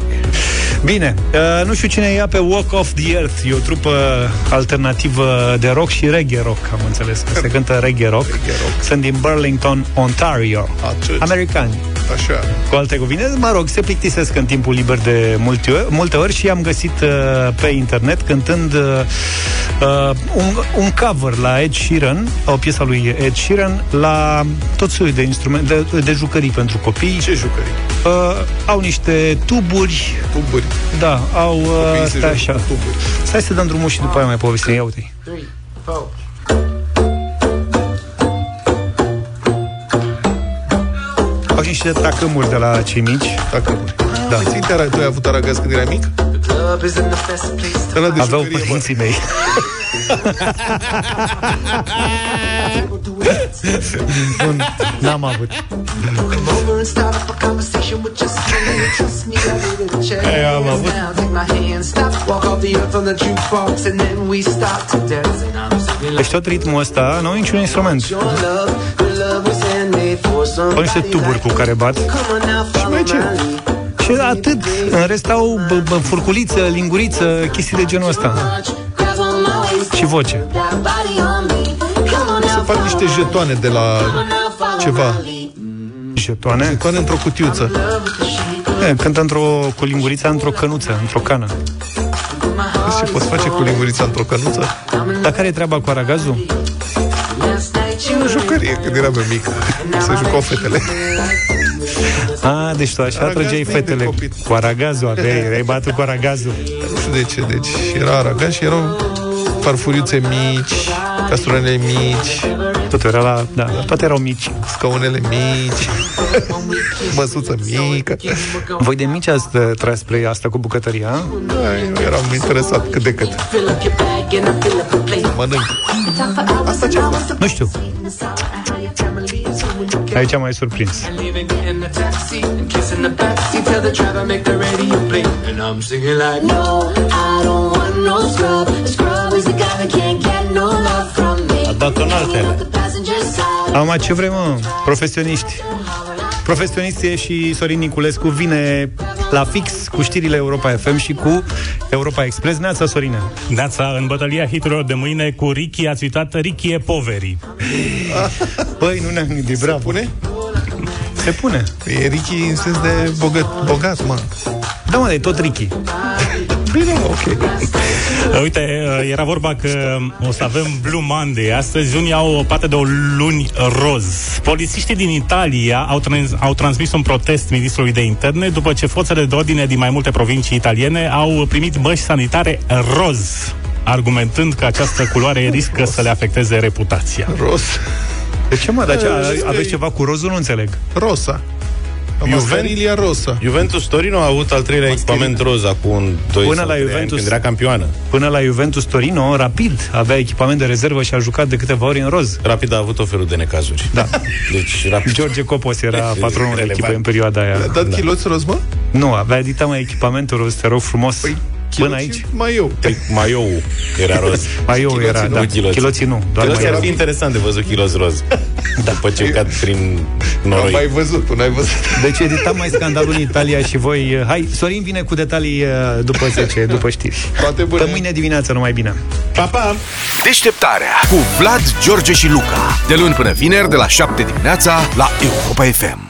Bine, uh, nu știu cine ia pe Walk of the Earth, e o trupă alternativă de rock și reggae rock, am înțeles că se cântă reggae rock. Reggae rock. Sunt din Burlington, Ontario. Atât. Americani. Așa. Cu alte cuvinte, mă rog, se plictisesc în timpul liber de multe ori, multe ori și am găsit uh, pe internet cântând uh, uh un, un cover la Ed Sheeran, o piesă lui Ed Sheeran, la tot soiul de instrumente, de, de jucării pentru copii. Ce jucării? Uh, au niște tuburi. Tuburi. Da, au... Uh, stai așa. Tuburi. Stai să dăm drumul și după aia mai povestim. Ia uite. 3, 4, Fac niște tacâmuri de la cei mici. Tacâmuri. Da. Păi, te tu ai avut aragaz când erai mic? Aveau părinții mei. Bun, n-am avut. Hey, am avut. Deci tot ritmul ăsta nu are niciun instrument. Au niște tuburi cu care bat. Și mai ce? Și atât. În rest au bă, bă, furculiță, linguriță, chestii de genul ăsta. Și voce. Se fac niște jetoane de la ceva. Jetoane. Jetoane într-o cutiuță. E, cântă într-o, cu lingurița într-o cănuță, într-o cană. Vezi ce poți face cu lingurița într-o cănuță? Dar care e treaba cu aragazul? O jucărie, când eram eu mic. Se jucau fetele. A, deci tu așa Aragaz trăgeai mic de fetele copil. cu aragazul, aveai, erai băiatul cu aragazul. Nu știu de ce. Deci era aragaz și erau farfuriuțe mici, castronele mici, Totul era la... Da, toate erau mici. scaunele mici, măsuță mică. Voi de mici ați uh, tras spre asta cu bucătăria? a? Da, eu eram interesat cât de cât. Mănânc. Asta ce Nu știu. Aici m-ai surprins. No, I don't want no scrub. A scrub is the guy that can't get no love from me. A dat în altele. The passenger side. Am ce vrem, mă? Profesioniști. Profesionist e și Sorin Niculescu vine la fix cu știrile Europa FM și cu Europa Express. Neața, Sorine. Neața, în bătălia hiturilor de mâine cu Ricky ați uitat Ricky e poveri. Băi, nu ne-am gândit, bravo. pune? Se pune. E Ricky în sens de bogat, bogat mă. Da, mă, e tot Ricky. Bine, mă, ok. Uite, era vorba că o să avem Blue Monday. Astăzi unii au o pată de o luni roz. Polițiștii din Italia au, trans- au transmis un protest ministrului de interne după ce forțele de ordine din mai multe provincii italiene au primit măști sanitare roz argumentând că această culoare riscă să le afecteze reputația. Ros. De ce, mă? Dar ce, Eh, aveți ceva cu rozul? Nu înțeleg. Rosa. Juventus, Mascarilia Rosa. Juventus Torino a avut al treilea echipament roz acum un 2 Până sau la trei ani, Juventus. când era campioană. Până la Juventus Torino, rapid, avea echipament de rezervă și a jucat de câteva ori în roz. Rapid a avut o felul de necazuri. Da. Deci, rapid. George Copos era patronul Relevant. echipei în perioada aia. A dat chiloți roz, mă? Nu, avea editat mai echipamentul roz, te rog frumos. Păi, Până chiloții aici. Mai eu. Maiou era roz. Mai eu era, nu, da. chiloții. Chiloții nu, doar Chiloții mai ar fi eu. interesant de văzut kilos roz. Da. După ce cad prin Am noroi. mai văzut, tu n-ai văzut. Deci editam mai scandalul în Italia și voi... uh, Hai, Sorin vine cu detalii uh, după 10, după știri. Toate bune. Până mâine dimineață, numai bine. Pa, pa! Deșteptarea cu Vlad, George și Luca. De luni până vineri, de la 7 dimineața, la Europa FM.